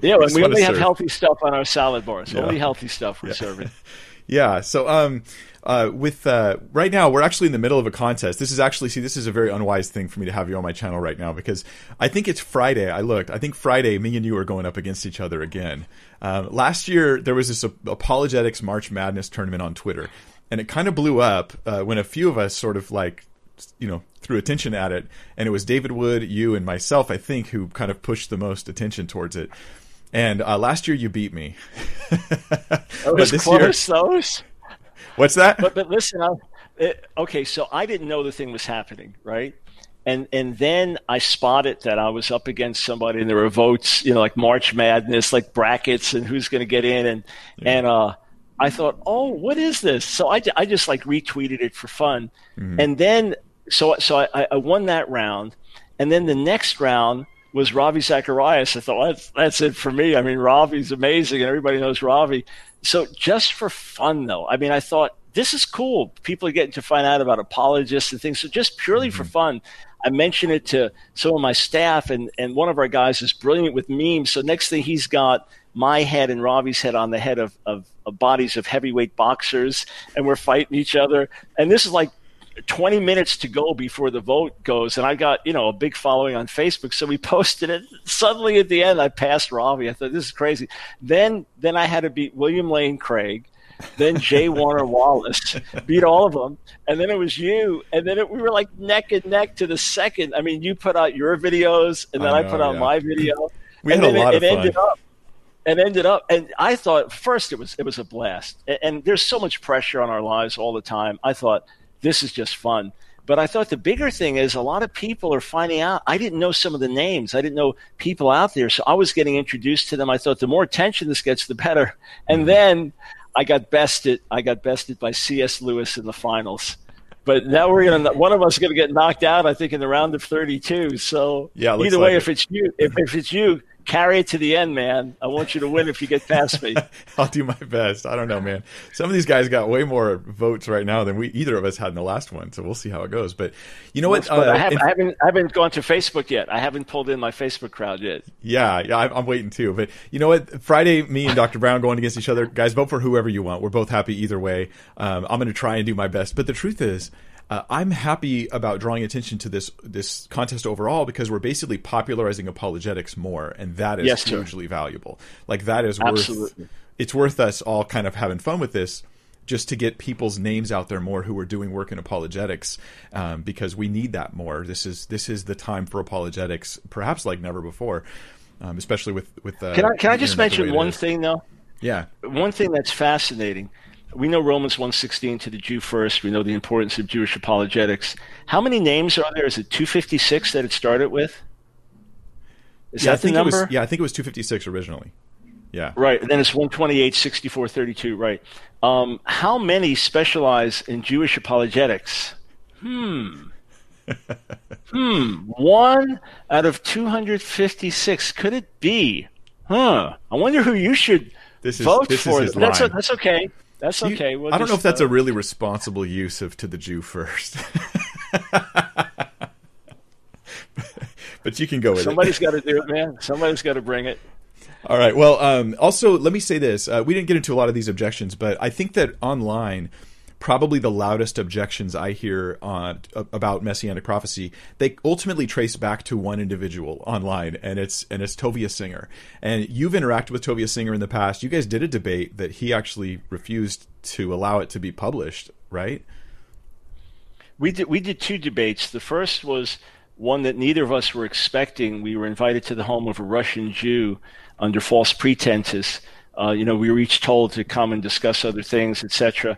yeah, we, we only have healthy stuff on our salad bars. Yeah. Only healthy stuff we're serving. Yeah. So, um, uh, with uh, right now we're actually in the middle of a contest. This is actually see this is a very unwise thing for me to have you on my channel right now because I think it's Friday. I looked. I think Friday me and you are going up against each other again. Um, last year there was this apologetics March Madness tournament on Twitter, and it kind of blew up uh, when a few of us sort of like you know threw attention at it, and it was David Wood, you, and myself, I think, who kind of pushed the most attention towards it. And uh, last year you beat me. that was this close, year, those. What's that? But but listen, I, it, okay, so I didn't know the thing was happening, right? And and then I spotted that I was up against somebody, and there were votes, you know, like March Madness, like brackets, and who's going to get in, and yeah. and uh, I thought, oh, what is this? So I, I just like retweeted it for fun, mm-hmm. and then so so I, I won that round, and then the next round was Ravi Zacharias. I thought that's, that's it for me. I mean, Ravi's amazing, and everybody knows Ravi. So just for fun, though, I mean, I thought this is cool. People are getting to find out about apologists and things. So just purely mm-hmm. for fun, I mentioned it to some of my staff, and, and one of our guys is brilliant with memes. So next thing he's got my head and Ravi's head on the head of, of, of bodies of heavyweight boxers, and we're fighting each other. And this is like 20 minutes to go before the vote goes and i got you know a big following on facebook so we posted it. Suddenly at the end i passed ravi. I thought this is crazy. Then then i had to beat william lane craig then jay warner wallace beat all of them and then it was you and then it, we were like neck and neck to the second. I mean you put out your videos and then i, know, I put out yeah. my video we had a lot it, of fun. ended up and ended up and i thought first it was it was a blast. And, and there's so much pressure on our lives all the time. I thought this is just fun. But I thought the bigger thing is a lot of people are finding out. I didn't know some of the names. I didn't know people out there. So I was getting introduced to them. I thought the more attention this gets, the better. And mm-hmm. then I got bested. I got bested by C.S. Lewis in the finals. but now we're gonna one of us is gonna get knocked out. I think in the round of thirty-two. So yeah, either way, like if it's you, if, if it's you, carry it to the end, man. I want you to win if you get past me. I'll do my best. I don't know, man. Some of these guys got way more votes right now than we either of us had in the last one, so we'll see how it goes. But you know what? Uh, I, have, I, haven't I haven't gone to Facebook yet. I haven't pulled in my Facebook crowd yet. Yeah, yeah, I'm, I'm waiting too. But you know what? Friday, me and Dr. Brown going against each other. Guys, vote for whoever you want. We're both happy either way. Um, I'm going to try and do my best. But the truth is uh, I'm happy about drawing attention to this this contest overall because we're basically popularizing apologetics more, and that is yes, hugely valuable. Like that is Absolutely. worth it's worth us all kind of having fun with this just to get people's names out there more who are doing work in apologetics um, because we need that more. This is this is the time for apologetics, perhaps like never before, um, especially with with. Uh, can I can I just mention one thing though? Yeah, one thing that's fascinating we know Romans 116 to the Jew first. We know the importance of Jewish apologetics. How many names are there? Is it 256 that it started with? Is yeah, that the number? Was, yeah, I think it was 256 originally. Yeah. Right. And then it's 128, 64, 32. Right. Um, how many specialize in Jewish apologetics? Hmm. hmm. One out of 256. Could it be? Huh. I wonder who you should this is, vote this for. Is that's, line. that's okay. That's okay. We'll I don't know if that's uh, a really responsible use of to the Jew first. but you can go with Somebody's it. Somebody's got to do it, man. Somebody's got to bring it. All right. Well, um, also, let me say this. Uh, we didn't get into a lot of these objections, but I think that online – probably the loudest objections I hear on about messianic prophecy, they ultimately trace back to one individual online, and it's and it's Tovia Singer. And you've interacted with Tovia Singer in the past. You guys did a debate that he actually refused to allow it to be published, right? We did we did two debates. The first was one that neither of us were expecting. We were invited to the home of a Russian Jew under false pretenses. Uh, you know, we were each told to come and discuss other things, etc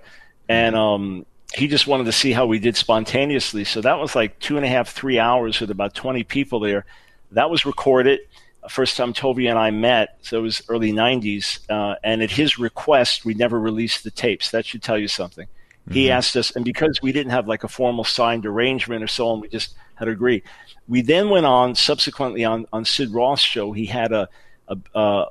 and um, he just wanted to see how we did spontaneously. So that was like two and a half, three hours with about 20 people there. That was recorded. First time Toby and I met, so it was early 90s. Uh, and at his request, we never released the tapes. That should tell you something. Mm-hmm. He asked us, and because we didn't have like a formal signed arrangement or so on, we just had to agree. We then went on subsequently on, on Sid Roth's show. He had a, a, a,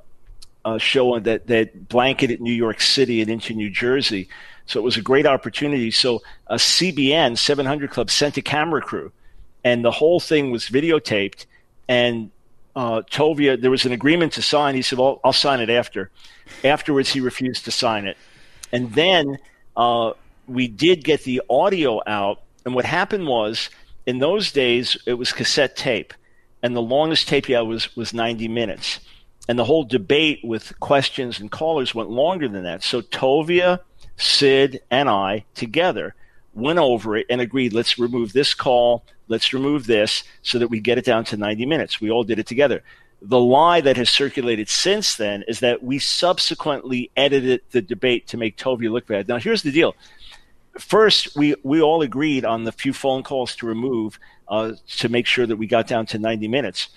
a show that, that blanketed New York City and into New Jersey so it was a great opportunity. So a CBN 700 Club sent a camera crew, and the whole thing was videotaped. And uh, Tovia, there was an agreement to sign. He said, "Well, I'll sign it after." Afterwards, he refused to sign it, and then uh, we did get the audio out. And what happened was, in those days, it was cassette tape, and the longest tape you had was was 90 minutes. And the whole debate with questions and callers went longer than that. So Tovia Sid and I together went over it and agreed let's remove this call, let's remove this so that we get it down to 90 minutes. We all did it together. The lie that has circulated since then is that we subsequently edited the debate to make Tovia look bad. Now, here's the deal. First, we, we all agreed on the few phone calls to remove uh, to make sure that we got down to 90 minutes.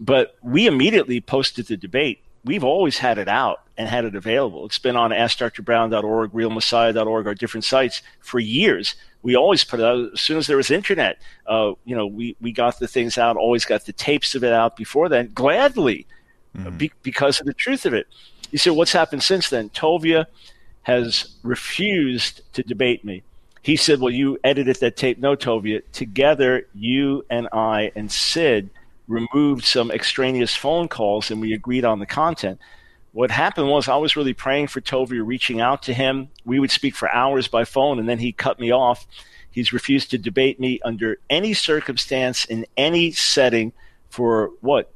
But we immediately posted the debate we've always had it out and had it available. It's been on AskDrBrown.org, RealMessiah.org, our different sites for years. We always put it out as soon as there was internet. Uh, you know, we, we got the things out, always got the tapes of it out before then, gladly, mm-hmm. be, because of the truth of it. You say, what's happened since then? Tovia has refused to debate me. He said, well, you edited that tape. No, Tovia. Together, you and I and Sid – removed some extraneous phone calls and we agreed on the content. What happened was I was really praying for Tovia, reaching out to him. We would speak for hours by phone and then he cut me off. He's refused to debate me under any circumstance in any setting for what?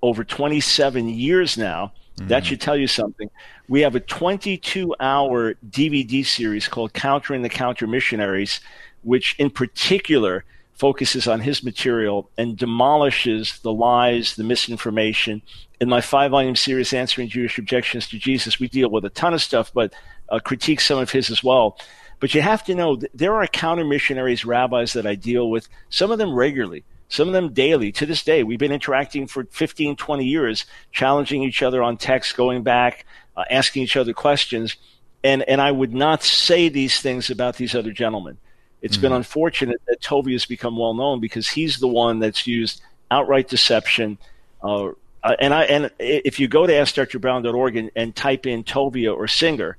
Over 27 years now. Mm-hmm. That should tell you something. We have a 22 hour DVD series called Countering the Counter Missionaries, which in particular focuses on his material and demolishes the lies, the misinformation. In my five volume series, Answering Jewish Objections to Jesus, we deal with a ton of stuff, but uh, critique some of his as well. But you have to know there are counter missionaries, rabbis that I deal with, some of them regularly, some of them daily. To this day, we've been interacting for 15, 20 years, challenging each other on text, going back, uh, asking each other questions. And, and I would not say these things about these other gentlemen It's mm-hmm. been unfortunate that Tovia has become well known because he's the one that's used outright deception. Uh, uh, and I and if you go to AskDrBrown.org and, and type in Tovia or Singer,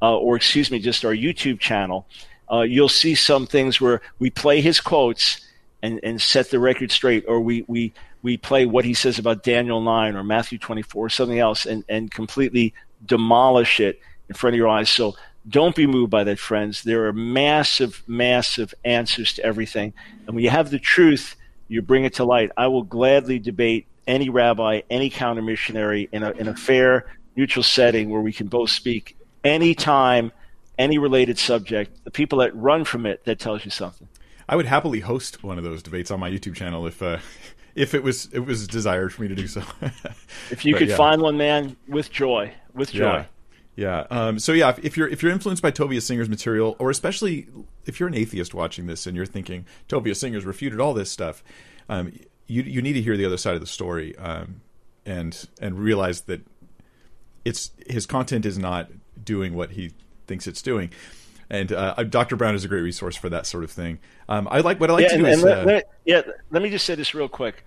uh, or excuse me, just our YouTube channel, uh, you'll see some things where we play his quotes and, and set the record straight, or we, we we play what he says about Daniel 9 or Matthew 24 or something else and, and completely demolish it in front of your eyes. So don't be moved by that, friends. There are massive, massive answers to everything. And when you have the truth, you bring it to light. I will gladly debate any rabbi, any counter missionary in a, in a fair, neutral setting where we can both speak anytime, any related subject. The people that run from it, that tells you something. I would happily host one of those debates on my YouTube channel if uh, if it was it was desired for me to do so. if you but, could yeah. find one, man, with joy, with joy. Yeah. Yeah. Um, so yeah, if, if, you're if you're influenced by Tovia Singer's material, or especially if you're an atheist watching this and you're thinking Tovia Singer's refuted all this stuff, um, you you need to hear the other side of the story, um, and and realize that it's his content is not doing what he thinks it's doing. And uh, Dr. Brown is a great resource for that sort of thing. Um, I like what I like yeah, to do and, is, let, uh, let, yeah. Let me just say this real quick.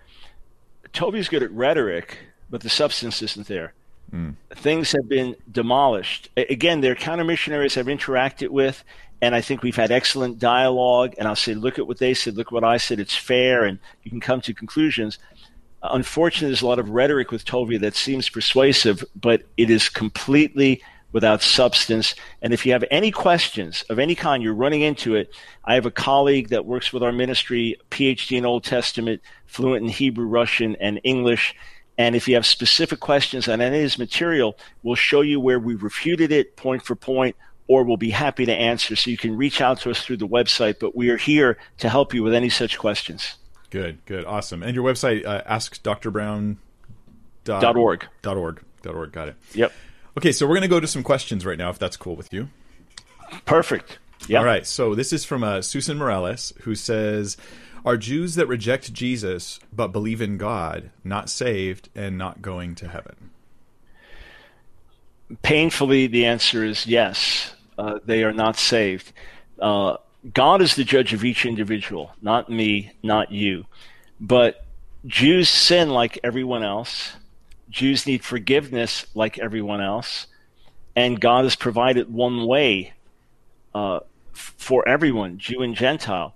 Toby's good at rhetoric, but the substance isn't there. Mm. Things have been demolished. Again, their counter missionaries have interacted with, and I think we've had excellent dialogue. And I'll say, look at what they said, look what I said. It's fair, and you can come to conclusions. Unfortunately, there's a lot of rhetoric with Tovia that seems persuasive, but it is completely without substance. And if you have any questions of any kind, you're running into it. I have a colleague that works with our ministry, PhD in Old Testament, fluent in Hebrew, Russian, and English. And if you have specific questions on any of his material, we'll show you where we refuted it point for point, or we'll be happy to answer. So you can reach out to us through the website, but we are here to help you with any such questions. Good, good, awesome. And your website, uh, askdrbrown.org. Dot org. Dot org. Got it. Yep. Okay, so we're going to go to some questions right now, if that's cool with you. Perfect. Yeah. All right. So this is from uh, Susan Morales, who says, "Are Jews that reject Jesus but believe in God not saved and not going to heaven?" Painfully, the answer is yes. Uh, they are not saved. Uh, God is the judge of each individual, not me, not you. But Jews sin like everyone else. Jews need forgiveness like everyone else, and God has provided one way uh, for everyone, Jew and Gentile,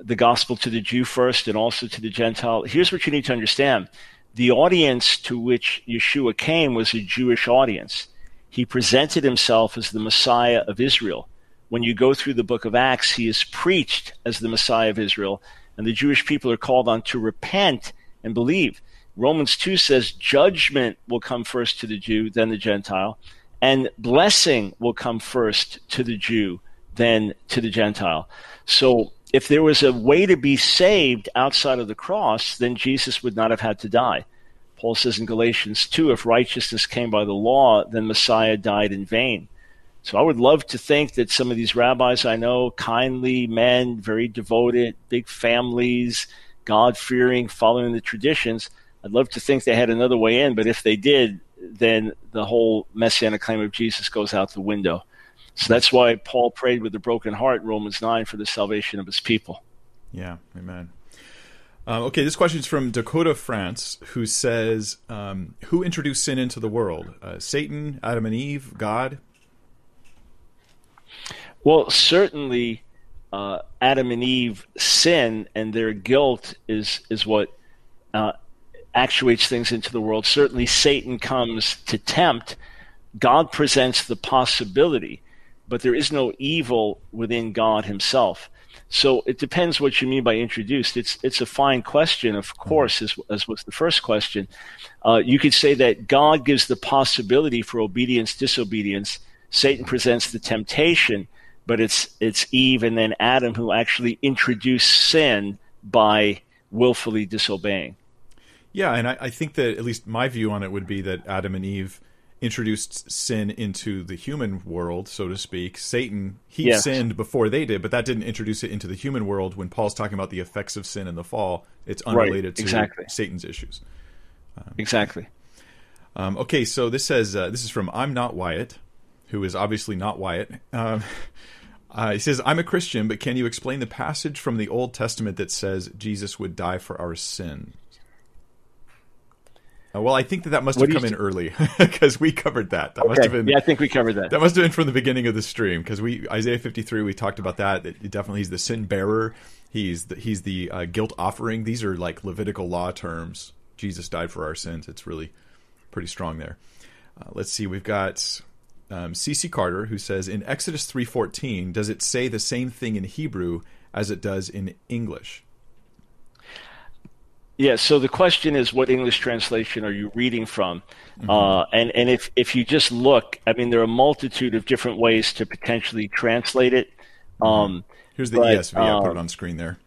the gospel to the Jew first and also to the Gentile. Here's what you need to understand the audience to which Yeshua came was a Jewish audience. He presented himself as the Messiah of Israel. When you go through the book of Acts, he is preached as the Messiah of Israel, and the Jewish people are called on to repent and believe. Romans 2 says judgment will come first to the Jew, then the Gentile, and blessing will come first to the Jew, then to the Gentile. So if there was a way to be saved outside of the cross, then Jesus would not have had to die. Paul says in Galatians 2 if righteousness came by the law, then Messiah died in vain. So I would love to think that some of these rabbis I know, kindly men, very devoted, big families, God fearing, following the traditions, I'd love to think they had another way in, but if they did, then the whole messianic claim of Jesus goes out the window. So that's why Paul prayed with a broken heart in Romans 9 for the salvation of his people. Yeah, amen. Uh, okay, this question is from Dakota France, who says, um, Who introduced sin into the world? Uh, Satan, Adam and Eve, God? Well, certainly uh, Adam and Eve sin and their guilt is, is what uh, actuates things into the world. Certainly, Satan comes to tempt. God presents the possibility, but there is no evil within God Himself. So it depends what you mean by introduced. It's it's a fine question, of course, as, as was the first question. Uh, you could say that God gives the possibility for obedience, disobedience. Satan presents the temptation, but it's it's Eve and then Adam who actually introduce sin by willfully disobeying. Yeah, and I, I, think that at least my view on it would be that Adam and Eve introduced sin into the human world, so to speak. Satan he yes. sinned before they did, but that didn't introduce it into the human world. When Paul's talking about the effects of sin in the fall, it's unrelated right. exactly. to Satan's issues. Um, exactly. Um, okay, so this says uh, this is from I'm not Wyatt, who is obviously not Wyatt. Um, Uh, he says, I'm a Christian, but can you explain the passage from the Old Testament that says Jesus would die for our sin? Uh, well, I think that that must have come in early because we covered that. That okay. must have been. Yeah, I think we covered that. That must have been from the beginning of the stream because we Isaiah 53. We talked about that. It definitely, he's the sin bearer. He's the, he's the uh, guilt offering. These are like Levitical law terms. Jesus died for our sins. It's really pretty strong there. Uh, let's see. We've got um, C.C. Carter who says in Exodus 3:14, does it say the same thing in Hebrew as it does in English? Yeah. So the question is, what English translation are you reading from? Mm-hmm. Uh, and and if if you just look, I mean, there are a multitude of different ways to potentially translate it. Mm-hmm. Um, Here's the but, ESV. I put it um, on screen there.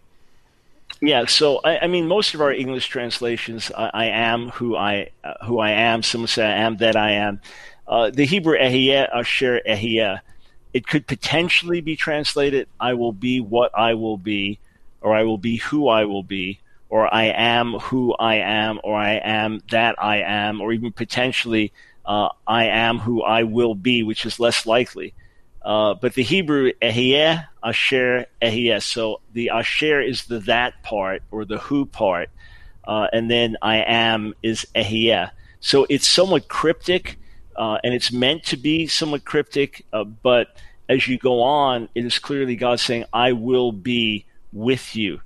Yeah, so I, I, mean, most of our English translations, I, I am who I uh, who I am. Some say I am that I am. Uh, the Hebrew ehiyeh asher ehiyeh, it could potentially be translated, "I will be what I will be," or "I will be who I will be," or "I am who I am," or "I am that I am," or even potentially, uh, "I am who I will be," which is less likely. Uh, but the Hebrew ehiyeh, asher, ehiyeh. So the asher is the that part or the who part, uh, and then I am is ehiyeh. So it's somewhat cryptic, uh, and it's meant to be somewhat cryptic. Uh, but as you go on, it is clearly God saying, "I will be with you."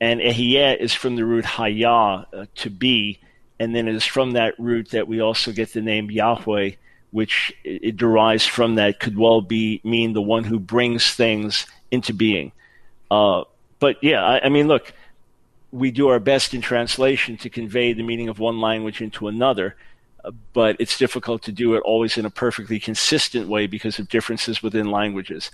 And ehiyeh is from the root hayah, uh, to be, and then it is from that root that we also get the name Yahweh which it derives from that could well be mean the one who brings things into being. Uh, but yeah, I, I, mean, look, we do our best in translation to convey the meaning of one language into another, uh, but it's difficult to do it always in a perfectly consistent way because of differences within languages.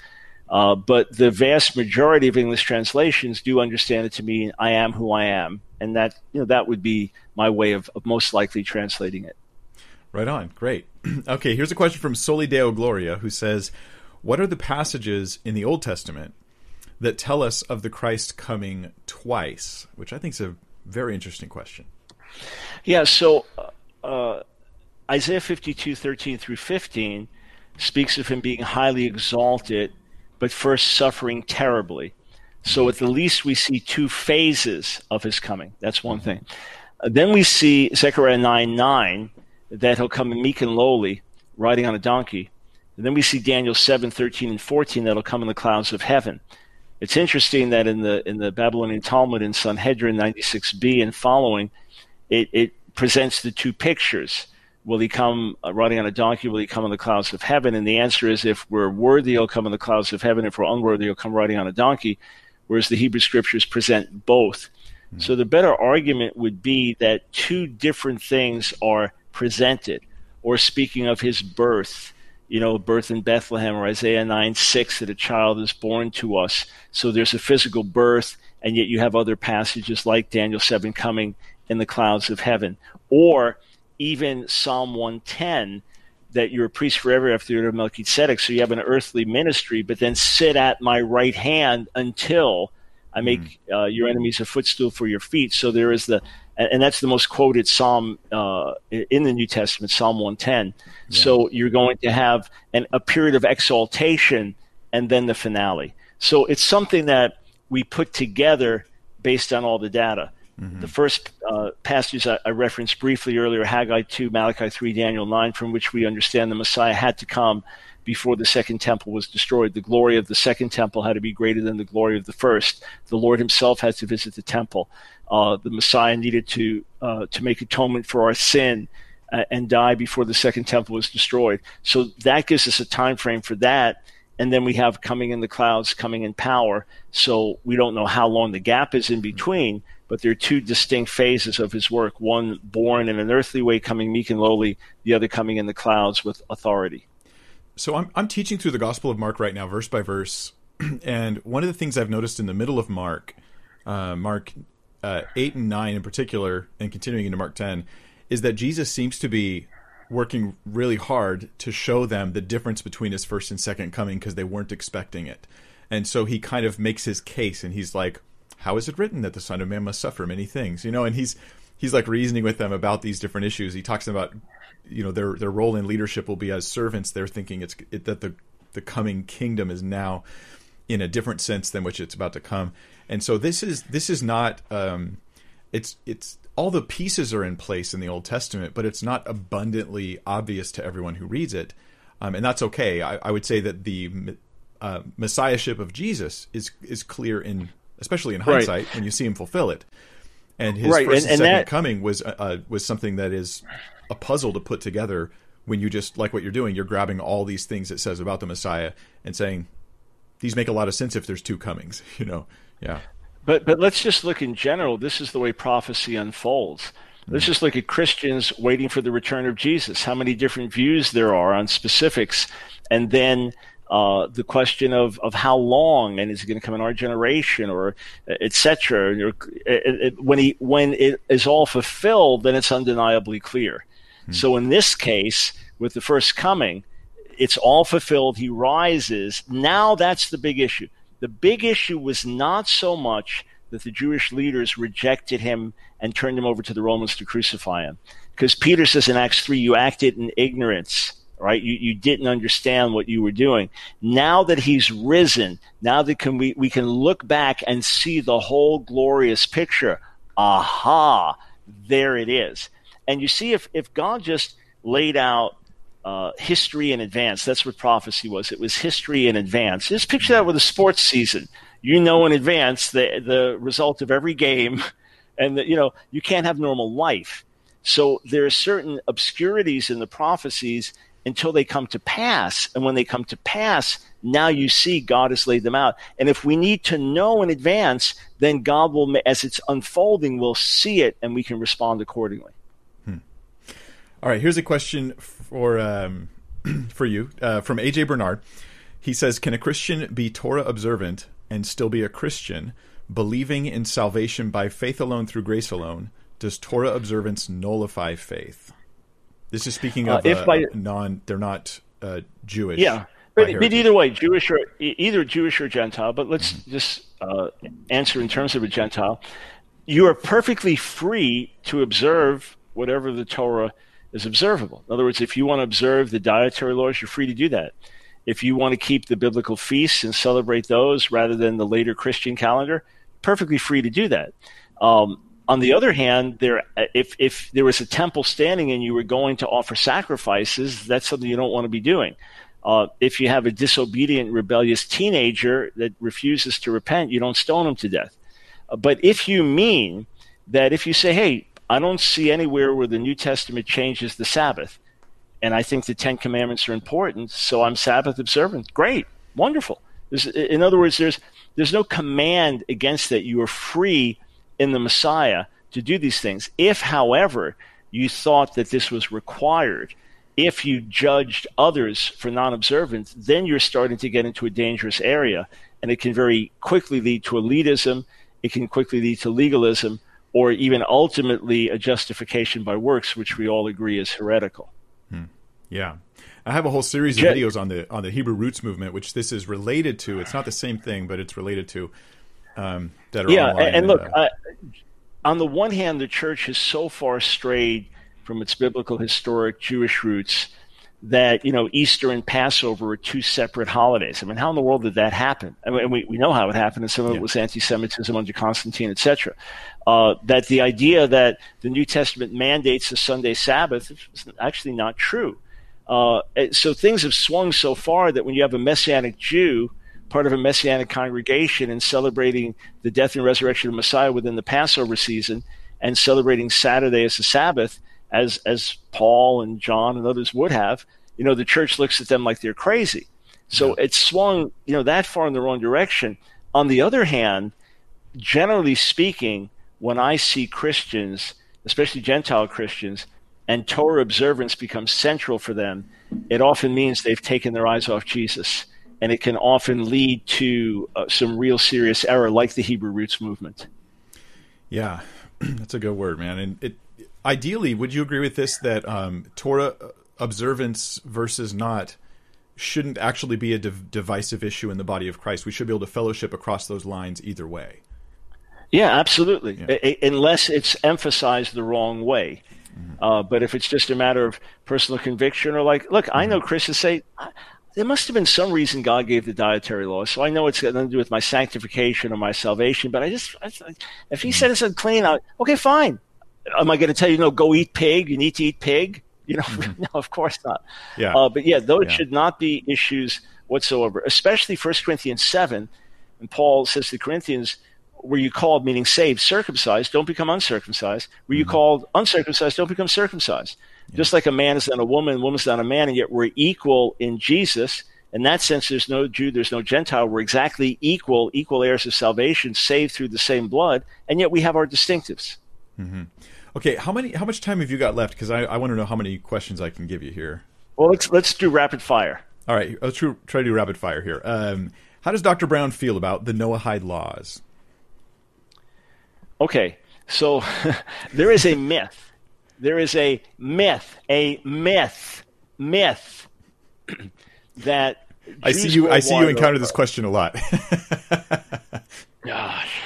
Uh, but the vast majority of English translations do understand it to mean "I am who I am," and that you know that would be my way of, of most likely translating it. Right on. Great. okay, here's a question from Soli Deo Gloria who says, What are the passages in the Old Testament that tell us of the Christ coming twice? Which I think is a very interesting question. Yeah, so uh, uh Isaiah 52, 13 through 15 speaks of him being highly exalted, but first suffering terribly. So at the least, we see two phases of his coming. That's one thing. Uh, then we see Zechariah 9 9 that he'll come meek and lowly, riding on a donkey. And then we see Daniel 7, 13, and 14 that'll come in the clouds of heaven. It's interesting that in the in the Babylonian Talmud in Sanhedrin 96b and following, it, it presents the two pictures. Will he come uh, riding on a donkey? Will he come in the clouds of heaven? And the answer is if we're worthy, he'll come in the clouds of heaven. If we're unworthy, he'll come riding on a donkey. Whereas the Hebrew scriptures present both. Mm-hmm. So the better argument would be that two different things are presented. Or speaking of his birth, you know, birth in Bethlehem or Isaiah 9 6, that a child is born to us. So there's a physical birth, and yet you have other passages like Daniel 7 coming in the clouds of heaven. Or even Psalm 110, that you're a priest forever after the order of Melchizedek. So you have an earthly ministry, but then sit at my right hand until I make mm. uh, your enemies a footstool for your feet. So there is the and, and that's the most quoted psalm uh, in the New Testament, Psalm 110. Yeah. So you're going to have an, a period of exaltation and then the finale. So it's something that we put together based on all the data. Mm-hmm. The first uh, passages I, I, referenced briefly earlier, Haggai 2, Malachi 3, Daniel 9, from which we understand the Messiah had to come before the second temple was destroyed. The glory of the second temple had to be greater than the glory of the first. The Lord himself had to visit the temple uh, the Messiah needed to uh, to make atonement for our sin uh, and die before the second temple was destroyed. So that gives us a time frame for that. And then we have coming in the clouds, coming in power. So we don't know how long the gap is in between, but there are two distinct phases of his work: one born in an earthly way, coming meek and lowly; the other coming in the clouds with authority. So I'm I'm teaching through the Gospel of Mark right now, verse by verse, and one of the things I've noticed in the middle of Mark, uh, Mark uh, 8 and 9 in particular, and continuing into Mark 10, is that Jesus seems to be working really hard to show them the difference between his first and second coming because they weren't expecting it. And so he kind of makes his case and he's like, How is it written that the Son of Man must suffer many things? You know, and he's he's like reasoning with them about these different issues. He talks about you know their their role in leadership will be as servants. They're thinking it's it, that the the coming kingdom is now. in a different sense than which it's about to come. And so this is this is not um, it's it's all the pieces are in place in the Old Testament, but it's not abundantly obvious to everyone who reads it, um, and that's okay. I, I, would say that the uh, messiahship of Jesus is is clear in especially in hindsight right. when you see him fulfill it. And his right. first and, and, second that... coming was uh, uh, was something that is a puzzle to put together when you just like what you're doing. You're grabbing all these things it says about the Messiah and saying these make a lot of sense if there's two comings. You know, yeah. But but let's just look in general. This is the way prophecy unfolds. Let's mm. just look at Christians waiting for the return of Jesus. How many different views there are on specifics, and then uh, the question of, of how long and is it going to come in our generation or etc. When he when it is all fulfilled, then it's undeniably clear. Hmm. So in this case, with the first coming, it's all fulfilled. He rises. Now that's the big issue. The big issue was not so much that the Jewish leaders rejected him and turned him over to the Romans to crucify him. Because Peter says in Acts 3, you acted in ignorance right? You, you didn't understand what you were doing. Now that he's risen, now that can we, we can look back and see the whole glorious picture. Aha, there it is. And you see, if, if God just laid out uh, history in advance, that's what prophecy was. It was history in advance. Just picture that with a sports season. You know in advance the, the result of every game, and you know you can't have normal life. So there are certain obscurities in the prophecies, until they come to pass. And when they come to pass, now you see God has laid them out. And if we need to know in advance, then God will, as it's unfolding, we'll see it and we can respond accordingly. Hmm. All right, here's a question for um, for you uh, from AJ Bernard. He says, "Can a Christian be Torah observant and still be a Christian, believing in salvation by faith alone through grace alone? Does Torah observance nullify faith?" This is speaking uh, of uh, if by, non, they're not uh, Jewish. Yeah, but, but, either way, Jewish or either Jewish or Gentile. But let's mm-hmm. just uh, answer in terms of a Gentile. You are perfectly free to observe whatever the Torah is observable. In other words, if you want to observe the dietary laws, you're free to do that. If you want to keep the biblical feasts and celebrate those rather than the later Christian calendar, perfectly free to do that. Um, on the other hand, there if if there was a temple standing and you were going to offer sacrifices, that's something you don't want to be doing. Uh, if you have a disobedient, rebellious teenager that refuses to repent, you don't stone him to death. Uh, but if you mean that if you say, "Hey, I don't see anywhere where the New Testament changes the Sabbath, and I think the Ten Commandments are important, so I'm Sabbath observant," great, wonderful. There's, in other words, there's there's no command against that. You are free in the Messiah to do these things. If, however, you thought that this was required, if you judged others for non observance, then you're starting to get into a dangerous area. And it can very quickly lead to elitism, it can quickly lead to legalism, or even ultimately a justification by works, which we all agree is heretical. Hmm. Yeah. I have a whole series of videos on the on the Hebrew roots movement, which this is related to. It's not the same thing, but it's related to um, that are yeah, and, and look, uh, on the one hand, the church has so far strayed from its biblical, historic Jewish roots that you know Easter and Passover are two separate holidays. I mean, how in the world did that happen? I mean, we, we know how it happened, and some of yeah. it was anti-Semitism under Constantine, etc. Uh, that the idea that the New Testament mandates a Sunday Sabbath is actually not true. Uh, so things have swung so far that when you have a Messianic Jew part of a messianic congregation and celebrating the death and resurrection of Messiah within the Passover season and celebrating Saturday as a Sabbath, as as Paul and John and others would have, you know, the church looks at them like they're crazy. So yeah. it's swung, you know, that far in the wrong direction. On the other hand, generally speaking, when I see Christians, especially Gentile Christians, and Torah observance becomes central for them, it often means they've taken their eyes off Jesus and it can often lead to uh, some real serious error, like the Hebrew roots movement. Yeah, that's a good word, man. And it, ideally, would you agree with this that um, Torah observance versus not shouldn't actually be a div- divisive issue in the body of Christ? We should be able to fellowship across those lines either way. Yeah, absolutely. Yeah. Unless it's emphasized the wrong way. Mm-hmm. Uh, but if it's just a matter of personal conviction or like, look, mm-hmm. I know Christians say, there must have been some reason God gave the dietary law. So I know it's got nothing to do with my sanctification or my salvation. But I just, I, if He said it's unclean, I, okay, fine. Am I going to tell you, no, go eat pig? You need to eat pig? You know, mm-hmm. no, of course not. Yeah. Uh, but yeah, those yeah. should not be issues whatsoever, especially 1 Corinthians 7. And Paul says to the Corinthians, were you called, meaning saved, circumcised, don't become uncircumcised. Were you mm-hmm. called uncircumcised, don't become circumcised. Yeah. Just like a man is not a woman, woman's not a man, and yet we're equal in Jesus. In that sense, there's no Jew, there's no Gentile. We're exactly equal, equal heirs of salvation, saved through the same blood, and yet we have our distinctives. Mm-hmm. Okay, how many? How much time have you got left? Because I, I want to know how many questions I can give you here. Well, let's let's do rapid fire. All right, let's try, try to do rapid fire here. Um, how does Dr. Brown feel about the Noahide laws? Okay, so there is a myth. There is a myth, a myth, myth that I see you. I see you encounter this question a lot. Gosh,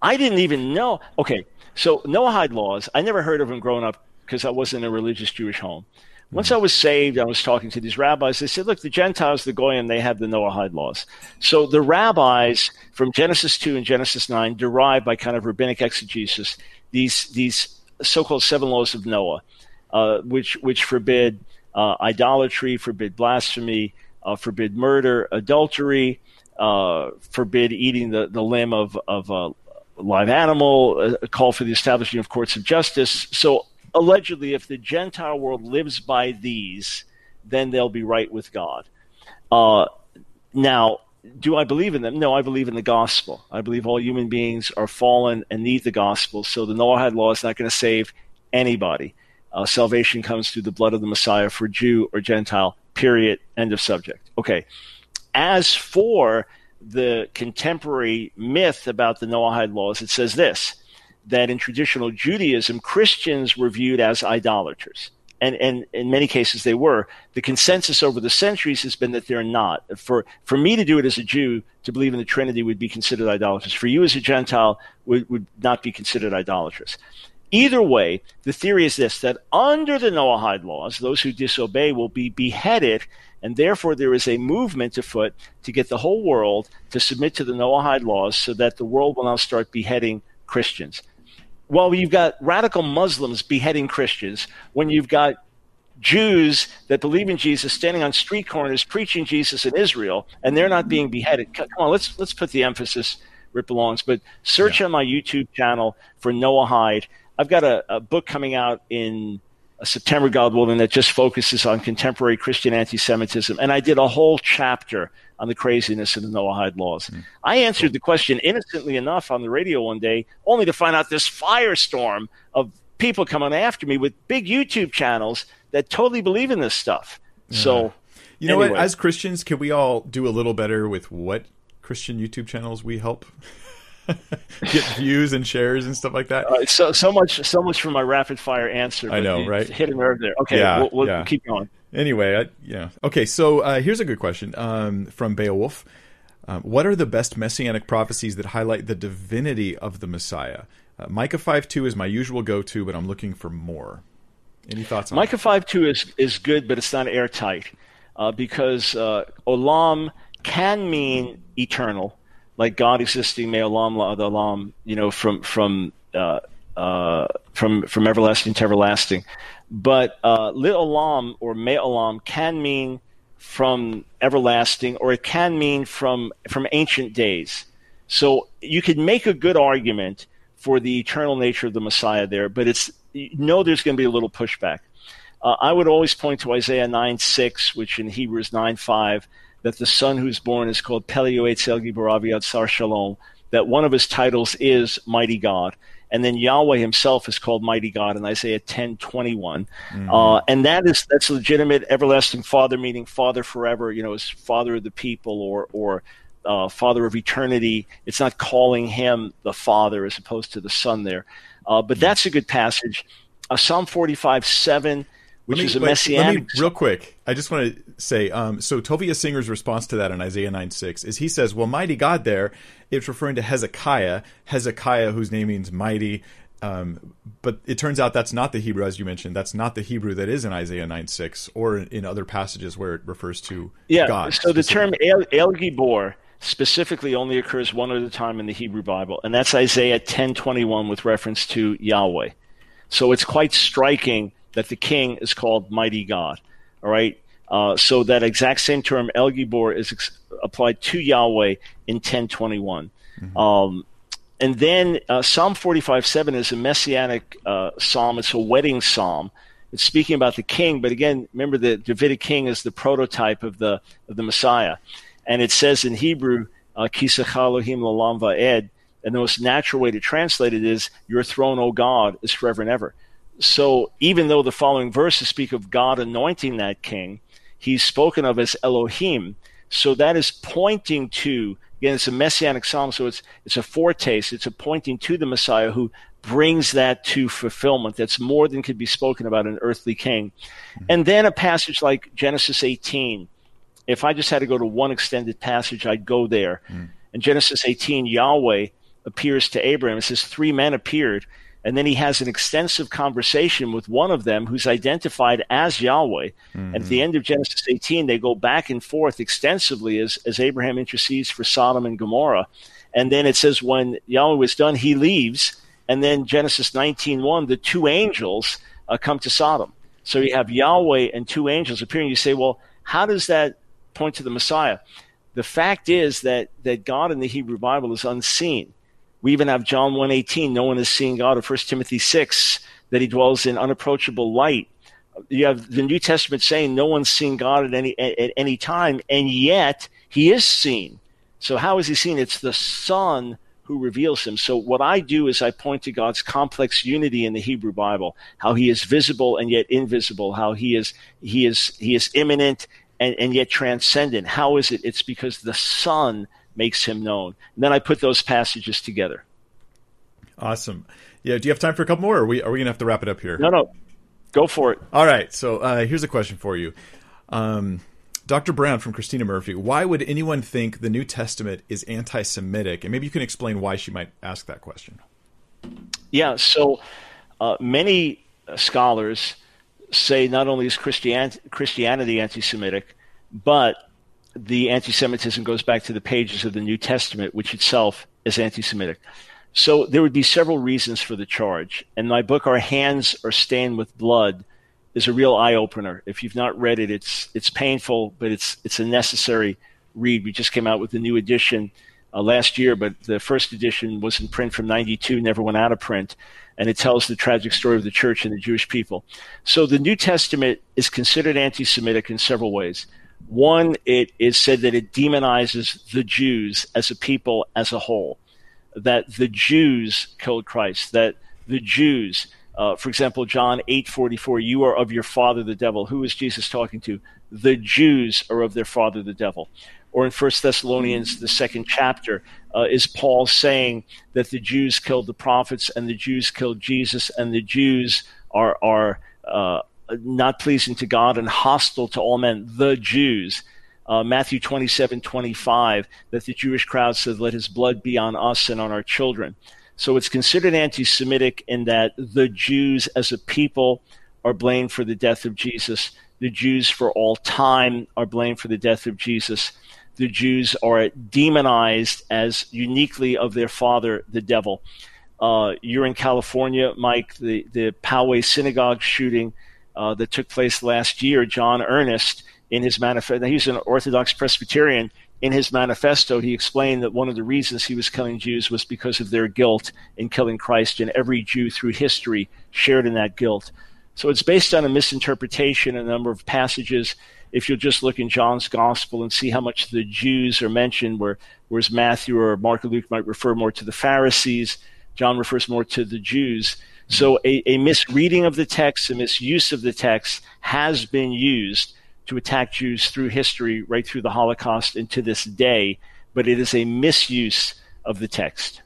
I didn't even know. Okay, so Noahide laws. I never heard of them growing up because I wasn't in a religious Jewish home. Once hmm. I was saved, I was talking to these rabbis. They said, look, the Gentiles, the Goyim, they have the Noahide laws. So the rabbis from Genesis 2 and Genesis 9 derive by kind of rabbinic exegesis these, these so-called seven laws of Noah, uh, which, which forbid uh, idolatry, forbid blasphemy, uh, forbid murder, adultery, uh, forbid eating the, the limb of, of a live animal, a call for the establishing of courts of justice. So allegedly, if the Gentile world lives by these, then they'll be right with God. Uh, now, do I believe in them? No, I believe in the gospel. I believe all human beings are fallen and need the gospel. So the Noahide law is not going to save anybody. Uh, salvation comes through the blood of the Messiah for Jew or Gentile, period. End of subject. Okay. As for the contemporary myth about the Noahide laws, it says this that in traditional Judaism, Christians were viewed as idolaters. And, and in many cases they were. The consensus over the centuries has been that they're not. For, for me to do it as a Jew, to believe in the Trinity would be considered idolatrous. For you as a Gentile, would, would not be considered idolatrous. Either way, the theory is this that under the Noahide laws, those who disobey will be beheaded, and therefore there is a movement afoot to get the whole world to submit to the Noahide laws so that the world will now start beheading Christians well, you've got radical Muslims beheading Christians, when you've got Jews that believe in Jesus standing on street corners preaching Jesus in Israel, and they're not being beheaded. Come on, let's let's put the emphasis where it belongs. But search yeah. on my YouTube channel for Noahide. I've got a, a book coming out in September, God willing, that just focuses on contemporary Christian anti-Semitism, and I did a whole chapter on the craziness of the Noahide laws. Mm. I answered the question innocently enough on the radio one day, only to find out this firestorm of people coming after me with big YouTube channels that totally believe in this stuff. Yeah. So, you know anyway. what? As Christians, can we all do a little better with what Christian YouTube channels we help? get views and shares and stuff like that. Uh, so so much so much for my rapid fire answer. I know, right? Hit a nerve there. Okay, yeah, we'll, we'll yeah. keep going. Anyway, I, yeah. Okay, so uh, here's a good question um, from Beowulf. Um, what are the best messianic prophecies that highlight the divinity of the Messiah? Uh, Micah 5 2 is my usual go to, but I'm looking for more. Any thoughts on Micah 5 2 is, is good, but it's not airtight uh, because uh, olam can mean eternal, like God existing, may olam la olam, you know, from, from, uh, from, from everlasting to everlasting. But uh, olam or me olam can mean from everlasting, or it can mean from from ancient days. So you could make a good argument for the eternal nature of the Messiah there, but it's you know there's going to be a little pushback. Uh, I would always point to Isaiah 9 6, which in Hebrews 9 5, that the son who's born is called Pelio Etzel Giboraviad Sar Shalom, that one of his titles is Mighty God and then Yahweh Himself is called Mighty God in Isaiah ten twenty one, mm-hmm. uh, and that is that's legitimate everlasting Father, meaning Father forever. You know, as Father of the people or or uh, Father of eternity. It's not calling Him the Father as opposed to the Son there, uh, but mm-hmm. that's a good passage. Uh, Psalm forty five seven which me, is a wait, messianic. Me, real quick, I just want to say, um, so Tovia Singer's response to that in Isaiah 9 6 is he says, Well, mighty God there, it's referring to Hezekiah, Hezekiah, whose name means mighty. Um, but it turns out that's not the Hebrew, as you mentioned. That's not the Hebrew that is in Isaiah 9 6 or in other passages where it refers to yeah, God. So the term El, El Gibor specifically only occurs one other time in the Hebrew Bible, and that's Isaiah 10:21 with reference to Yahweh. So it's quite striking that the king is called mighty God. All right. Uh, so that exact same term El Gibor is ex- applied to Yahweh in 1021. Mm-hmm. Um, and then uh, Psalm 45 7 is a messianic uh, psalm. It's a wedding psalm. It's speaking about the king, but again, remember the Davidic king is the prototype of the of the Messiah. And it says in Hebrew, uh, Kisach Elohim Lalam Va'ed, and the most natural way to translate it is, Your throne, O God, is forever and ever. So even though the following verses speak of God anointing that king, he's spoken of as Elohim. So that is pointing to, again, it's a messianic psalm, so it's, it's a foretaste, it's a pointing to the Messiah who brings that to fulfillment. That's more than could be spoken about an earthly king. Mm-hmm. And then a passage like Genesis 18, if I just had to go to one extended passage, I'd go there. Mm. In Genesis 18, Yahweh appears to Abraham. It says, Three men appeared. And then he has an extensive conversation with one of them who's identified as Yahweh. Mm-hmm. And at the end of Genesis 18, they go back and forth extensively as, as Abraham intercedes for Sodom and Gomorrah. And then it says, when Yahweh was done, he leaves. And then Genesis 19.1, the two angels uh, come to Sodom. So you have Yahweh and two angels appearing. You say, well, how does that point to the Messiah. The fact is that, that God in the Hebrew Bible is unseen. We even have John 1.18, no one has seen God, or 1 Timothy 6, that he dwells in unapproachable light. You have the New Testament saying no one's seen God at any, at any time, and yet he is seen. So how is he seen? It's the Son who reveals him. So what I do is I point to God's complex unity in the Hebrew Bible, how he is visible and yet invisible, how he is he is he is immanent and, and yet transcendent. How is it? It's because the Son makes him known. And then I put those passages together. Awesome. Yeah. Do you have time for a couple more? Or are we are we gonna have to wrap it up here? No, no. Go for it. All right. So uh, here's a question for you. Um, Dr. Brown from Christina Murphy, why would anyone think the New Testament is anti Semitic? And maybe you can explain why she might ask that question. Yeah, so uh, many scholars say not only is Christian- Christianity anti Semitic, but the anti Semitism goes back to the pages of the New Testament, which itself is anti Semitic. So there would be several reasons for the charge. And my book, Our Hands Are Stained with Blood, is a real eye opener. If you've not read it, it's it's painful, but it's it's a necessary read. We just came out with a new edition uh, last year, but the first edition was in print from '92, never went out of print and it tells the tragic story of the church and the Jewish people. So the New Testament is considered anti Semitic in several ways. One, it is said that it demonizes the Jews as a people as a whole, that the Jews killed Christ, that the Jews, uh, for example, John 8:44, you are of your father the devil. Who is Jesus talking to? The Jews are of their father the devil. Or in First Thessalonians, the second chapter, uh, is Paul saying that the Jews killed the prophets and the Jews killed Jesus and the Jews are are uh, not pleasing to God and hostile to all men, the Jews. Uh, Matthew 27, 25, that the Jewish crowd said, let his blood be on us and on our children. So it's considered anti-Semitic in that the Jews as a people are blamed for the death of Jesus. The Jews for all time are blamed for the death of Jesus the Jews are demonized as uniquely of their father, the devil. Uh, you're in California, Mike, the, the Poway synagogue shooting uh, that took place last year, John Earnest, in his manifesto, he's an Orthodox Presbyterian. In his manifesto, he explained that one of the reasons he was killing Jews was because of their guilt in killing Christ, and every Jew through history shared in that guilt. So it's based on a misinterpretation, a number of passages if you'll just look in John's gospel and see how much the Jews are mentioned, where, whereas Matthew or Mark or Luke might refer more to the Pharisees, John refers more to the Jews. So a, a misreading of the text, a misuse of the text has been used to attack Jews through history, right through the Holocaust and to this day, but it is a misuse of the text.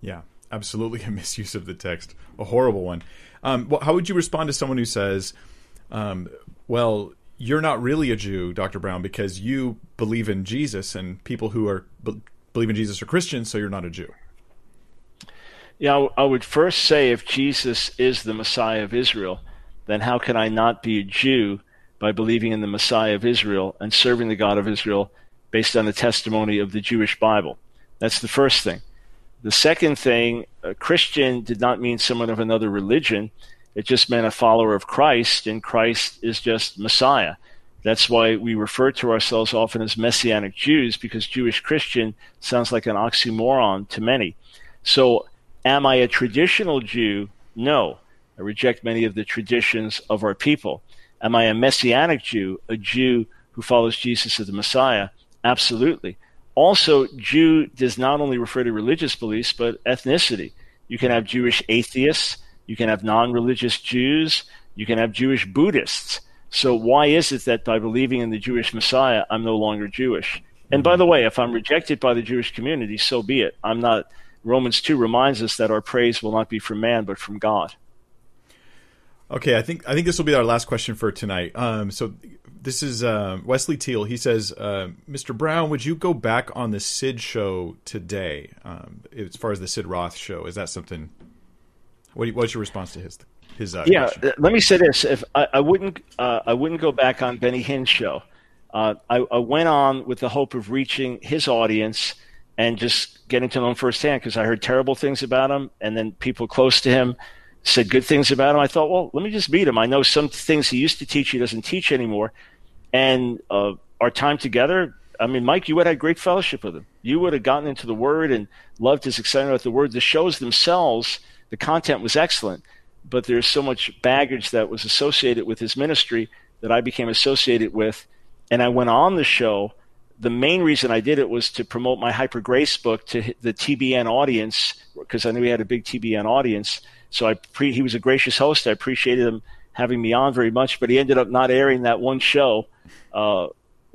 Yeah, absolutely a misuse of the text, a horrible one. Um, well, how would you respond to someone who says, um, well, you're not really a Jew, Dr. Brown, because you believe in Jesus, and people who are believe in Jesus are Christians, so you're not a Jew. Yeah, I would first say if Jesus is the Messiah of Israel, then how can I not be a Jew by believing in the Messiah of Israel and serving the God of Israel based on the testimony of the Jewish Bible? That's the first thing. The second thing, a Christian did not mean someone of another religion. It just meant a follower of Christ, and Christ is just Messiah. That's why we refer to ourselves often as Messianic Jews, because Jewish Christian sounds like an oxymoron to many. So, am I a traditional Jew? No. I reject many of the traditions of our people. Am I a Messianic Jew, a Jew who follows Jesus as the Messiah? Absolutely. Also, Jew does not only refer to religious beliefs, but ethnicity. You can have Jewish atheists, you can have non religious Jews, you can have Jewish Buddhists. So, why is it that by believing in the Jewish Messiah, I'm no longer Jewish? And by mm-hmm. the way, if I'm rejected by the Jewish community, so be it. I'm not. Romans 2 reminds us that our praise will not be from man, but from God. Okay, I think I think this will be our last question for tonight. Um, so this is uh, Wesley Teal. He says, uh, "Mr. Brown, would you go back on the Sid show today? Um, as far as the Sid Roth show, is that something? What, what's your response to his his? Uh, yeah, question? let me say this: if I, I wouldn't, uh, I wouldn't go back on Benny Hinn's show. Uh, I, I, went on with the hope of reaching his audience and just getting to know him firsthand because I heard terrible things about him, and then people close to him said good things about him. I thought, well, let me just meet him. I know some things he used to teach he doesn't teach anymore. And uh, our time together, I mean, Mike, you would have had great fellowship with him. You would have gotten into the Word and loved his excitement about the Word. The shows themselves, the content was excellent, but there's so much baggage that was associated with his ministry that I became associated with. And I went on the show. The main reason I did it was to promote my Hyper Grace book to the TBN audience because I knew he had a big TBN audience so I pre- he was a gracious host. I appreciated him having me on very much, but he ended up not airing that one show uh,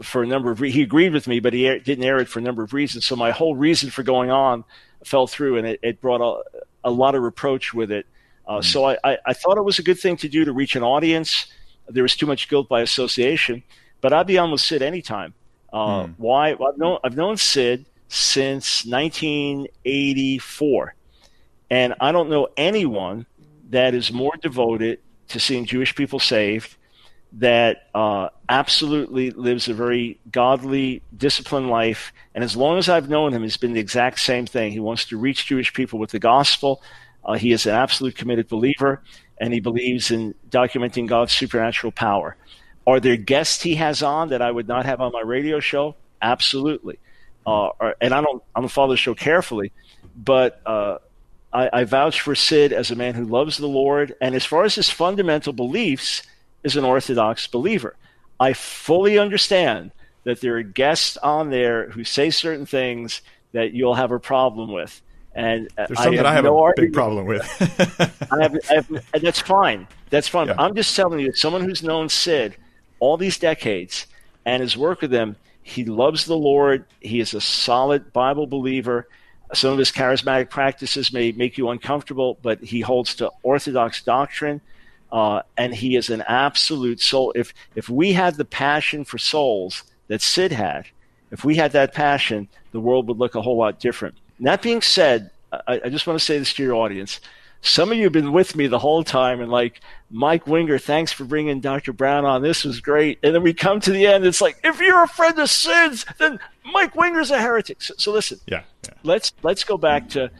for a number of re- he agreed with me, but he air- didn't air it for a number of reasons. So my whole reason for going on fell through, and it, it brought a, a, lot of reproach with it. Uh, mm. So I, I, I, thought it was a good thing to do to reach an audience. There was too much guilt by association, but I'd be on with Sid anytime. Uh, mm. Why? Well, I've known I've known Sid since 1984. And I don't know anyone that is more devoted to seeing Jewish people saved, that uh, absolutely lives a very godly, disciplined life. And as long as I've known him, he's been the exact same thing. He wants to reach Jewish people with the gospel. Uh, he is an absolute committed believer, and he believes in documenting God's supernatural power. Are there guests he has on that I would not have on my radio show? Absolutely. Uh, and I don't, I don't follow the show carefully, but uh, I, I vouch for Sid as a man who loves the Lord, and as far as his fundamental beliefs, is an Orthodox believer. I fully understand that there are guests on there who say certain things that you'll have a problem with. And there's some I that I have no a argument. big problem with. I have, I have, and that's fine. That's fine. Yeah. I'm just telling you, someone who's known Sid all these decades and has worked with them, he loves the Lord. He is a solid Bible believer. Some of his charismatic practices may make you uncomfortable, but he holds to Orthodox doctrine, uh, and he is an absolute soul. If if we had the passion for souls that Sid had, if we had that passion, the world would look a whole lot different. And that being said, I, I just want to say this to your audience: some of you have been with me the whole time and like mike winger thanks for bringing dr brown on. This was great. And then we come to the end. It's like if you're a friend of Sid's then mike winger's a heretic. So, so listen. Yeah, yeah, let's let's go back to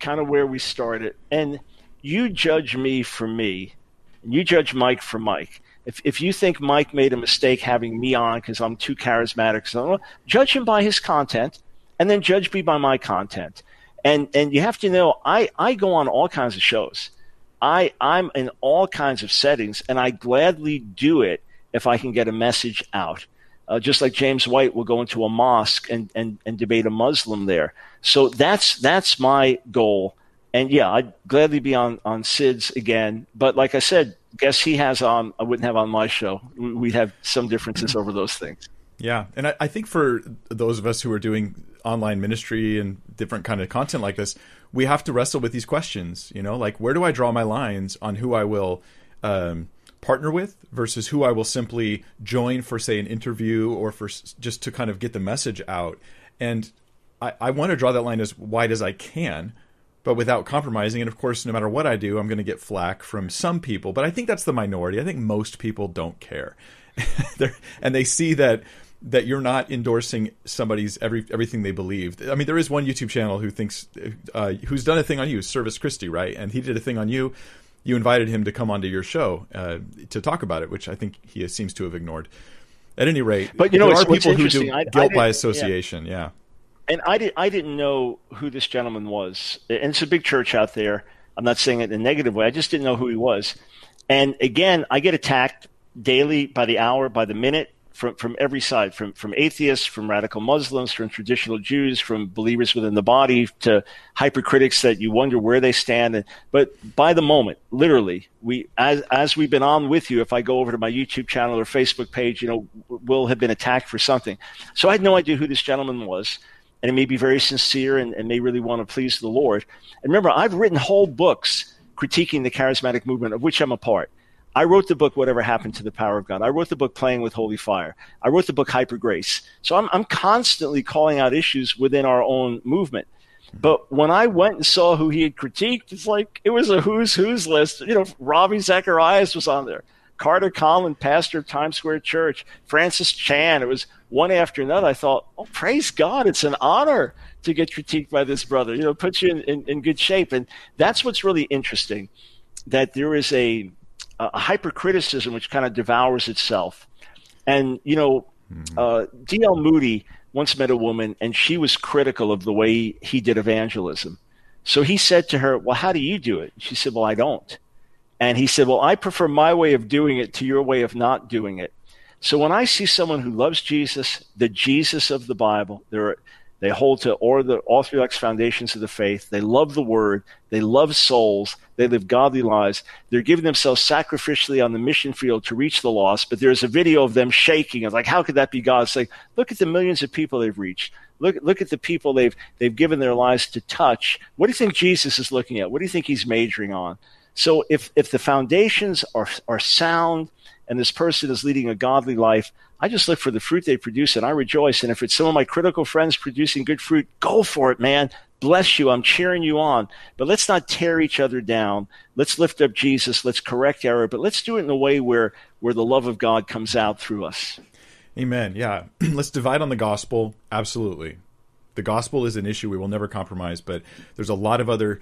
kind of where we started. And you judge me for me. And you judge mike for mike. If, if you think mike made a mistake having me on because i'm too charismatic so judge him by his content and then judge me by my content and and you have to know I I go on all kinds of shows. I I'm in all kinds of settings, and I gladly do it if I can get a message out. Uh, just like James White will go into a mosque and, and, and debate a Muslim there. So that's that's my goal. And yeah, I'd gladly be on, on Sid's again. But like I said, guess he has on I wouldn't have on my show. We'd have some differences over those things. Yeah, and I, I think for those of us who are doing online ministry and different kind of content like this, we have to wrestle with these questions. You know, like where do I draw my lines on who I will um, partner with versus who I will simply join for, say, an interview or for just to kind of get the message out. And I, I want to draw that line as wide as I can, but without compromising. And of course, no matter what I do, I'm going to get flack from some people. But I think that's the minority. I think most people don't care, and they see that that you're not endorsing somebody's every everything they believe. I mean, there is one YouTube channel who thinks uh, who's done a thing on you, Service Christie, right? And he did a thing on you. You invited him to come onto your show uh, to talk about it, which I think he seems to have ignored. At any rate, but you know, there are people who do I, guilt I by association. yeah. yeah and I did I didn't know who this gentleman was. And it's a big church out there. I'm not saying it in a negative way. I just didn't know who he was. And again, I get attacked daily by the hour, by the minute from from every side, from from atheists, from radical Muslims, from traditional Jews, from believers within the body to hypercritics that you wonder where they stand. But by the moment, literally, we as as we've been on with you, if I go over to my YouTube channel or Facebook page, you know, we'll have been attacked for something. So I had no idea who this gentleman was and it may be very sincere and, and may really want to please the Lord. And remember, I've written whole books critiquing the charismatic movement, of which I'm a part. I wrote the book, Whatever Happened to the Power of God. I wrote the book, Playing with Holy Fire. I wrote the book, Hyper Grace. So I'm, I'm constantly calling out issues within our own movement. But when I went and saw who he had critiqued, it's like it was a who's who's list. You know, Ravi Zacharias was on there. Carter Conlon, pastor of Times Square Church, Francis Chan. It was one after another. I thought, oh, praise God, it's an honor to get critiqued by this brother. You know, puts you in, in, in good shape. And that's what's really interesting, that there is a, a hypercriticism which kind of devours itself. And, you know, mm-hmm. uh, D.L. Moody once met a woman, and she was critical of the way he did evangelism. So he said to her, Well, how do you do it? She said, Well, I don't. And he said, Well, I prefer my way of doing it to your way of not doing it. So when I see someone who loves Jesus, the Jesus of the Bible, they're, they hold to the orthodox foundations of the faith. They love the word. They love souls. They live godly lives. They're giving themselves sacrificially on the mission field to reach the lost. But there's a video of them shaking. It's like, how could that be God? It's like, look at the millions of people they've reached. Look, look at the people they've, they've given their lives to touch. What do you think Jesus is looking at? What do you think he's majoring on? So if, if the foundations are, are sound and this person is leading a godly life, I just look for the fruit they produce and I rejoice. And if it's some of my critical friends producing good fruit, go for it, man. Bless you. I'm cheering you on. But let's not tear each other down. Let's lift up Jesus. Let's correct error, but let's do it in a way where, where the love of God comes out through us. Amen. Yeah. let's divide on the gospel. Absolutely. The gospel is an issue we will never compromise, but there's a lot of other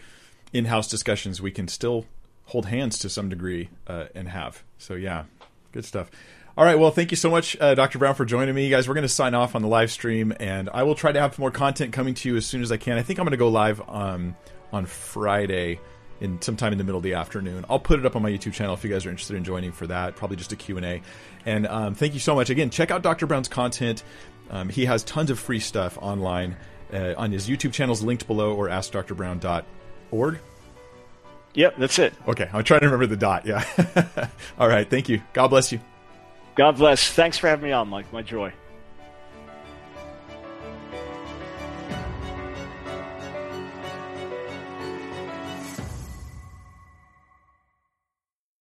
in house discussions we can still hold hands to some degree uh, and have. So, yeah, Good stuff. All right. Well, thank you so much, uh, Dr. Brown, for joining me. Guys, we're going to sign off on the live stream, and I will try to have more content coming to you as soon as I can. I think I'm going to go live um, on Friday in sometime in the middle of the afternoon. I'll put it up on my YouTube channel if you guys are interested in joining for that. Probably just a Q&A. And um, thank you so much. Again, check out Dr. Brown's content. Um, he has tons of free stuff online uh, on his YouTube channels linked below or askdrbrown.org. Yep, that's it. Okay, I'm trying to remember the dot. Yeah. All right. Thank you. God bless you. God bless. Thanks for having me on, Mike. My joy.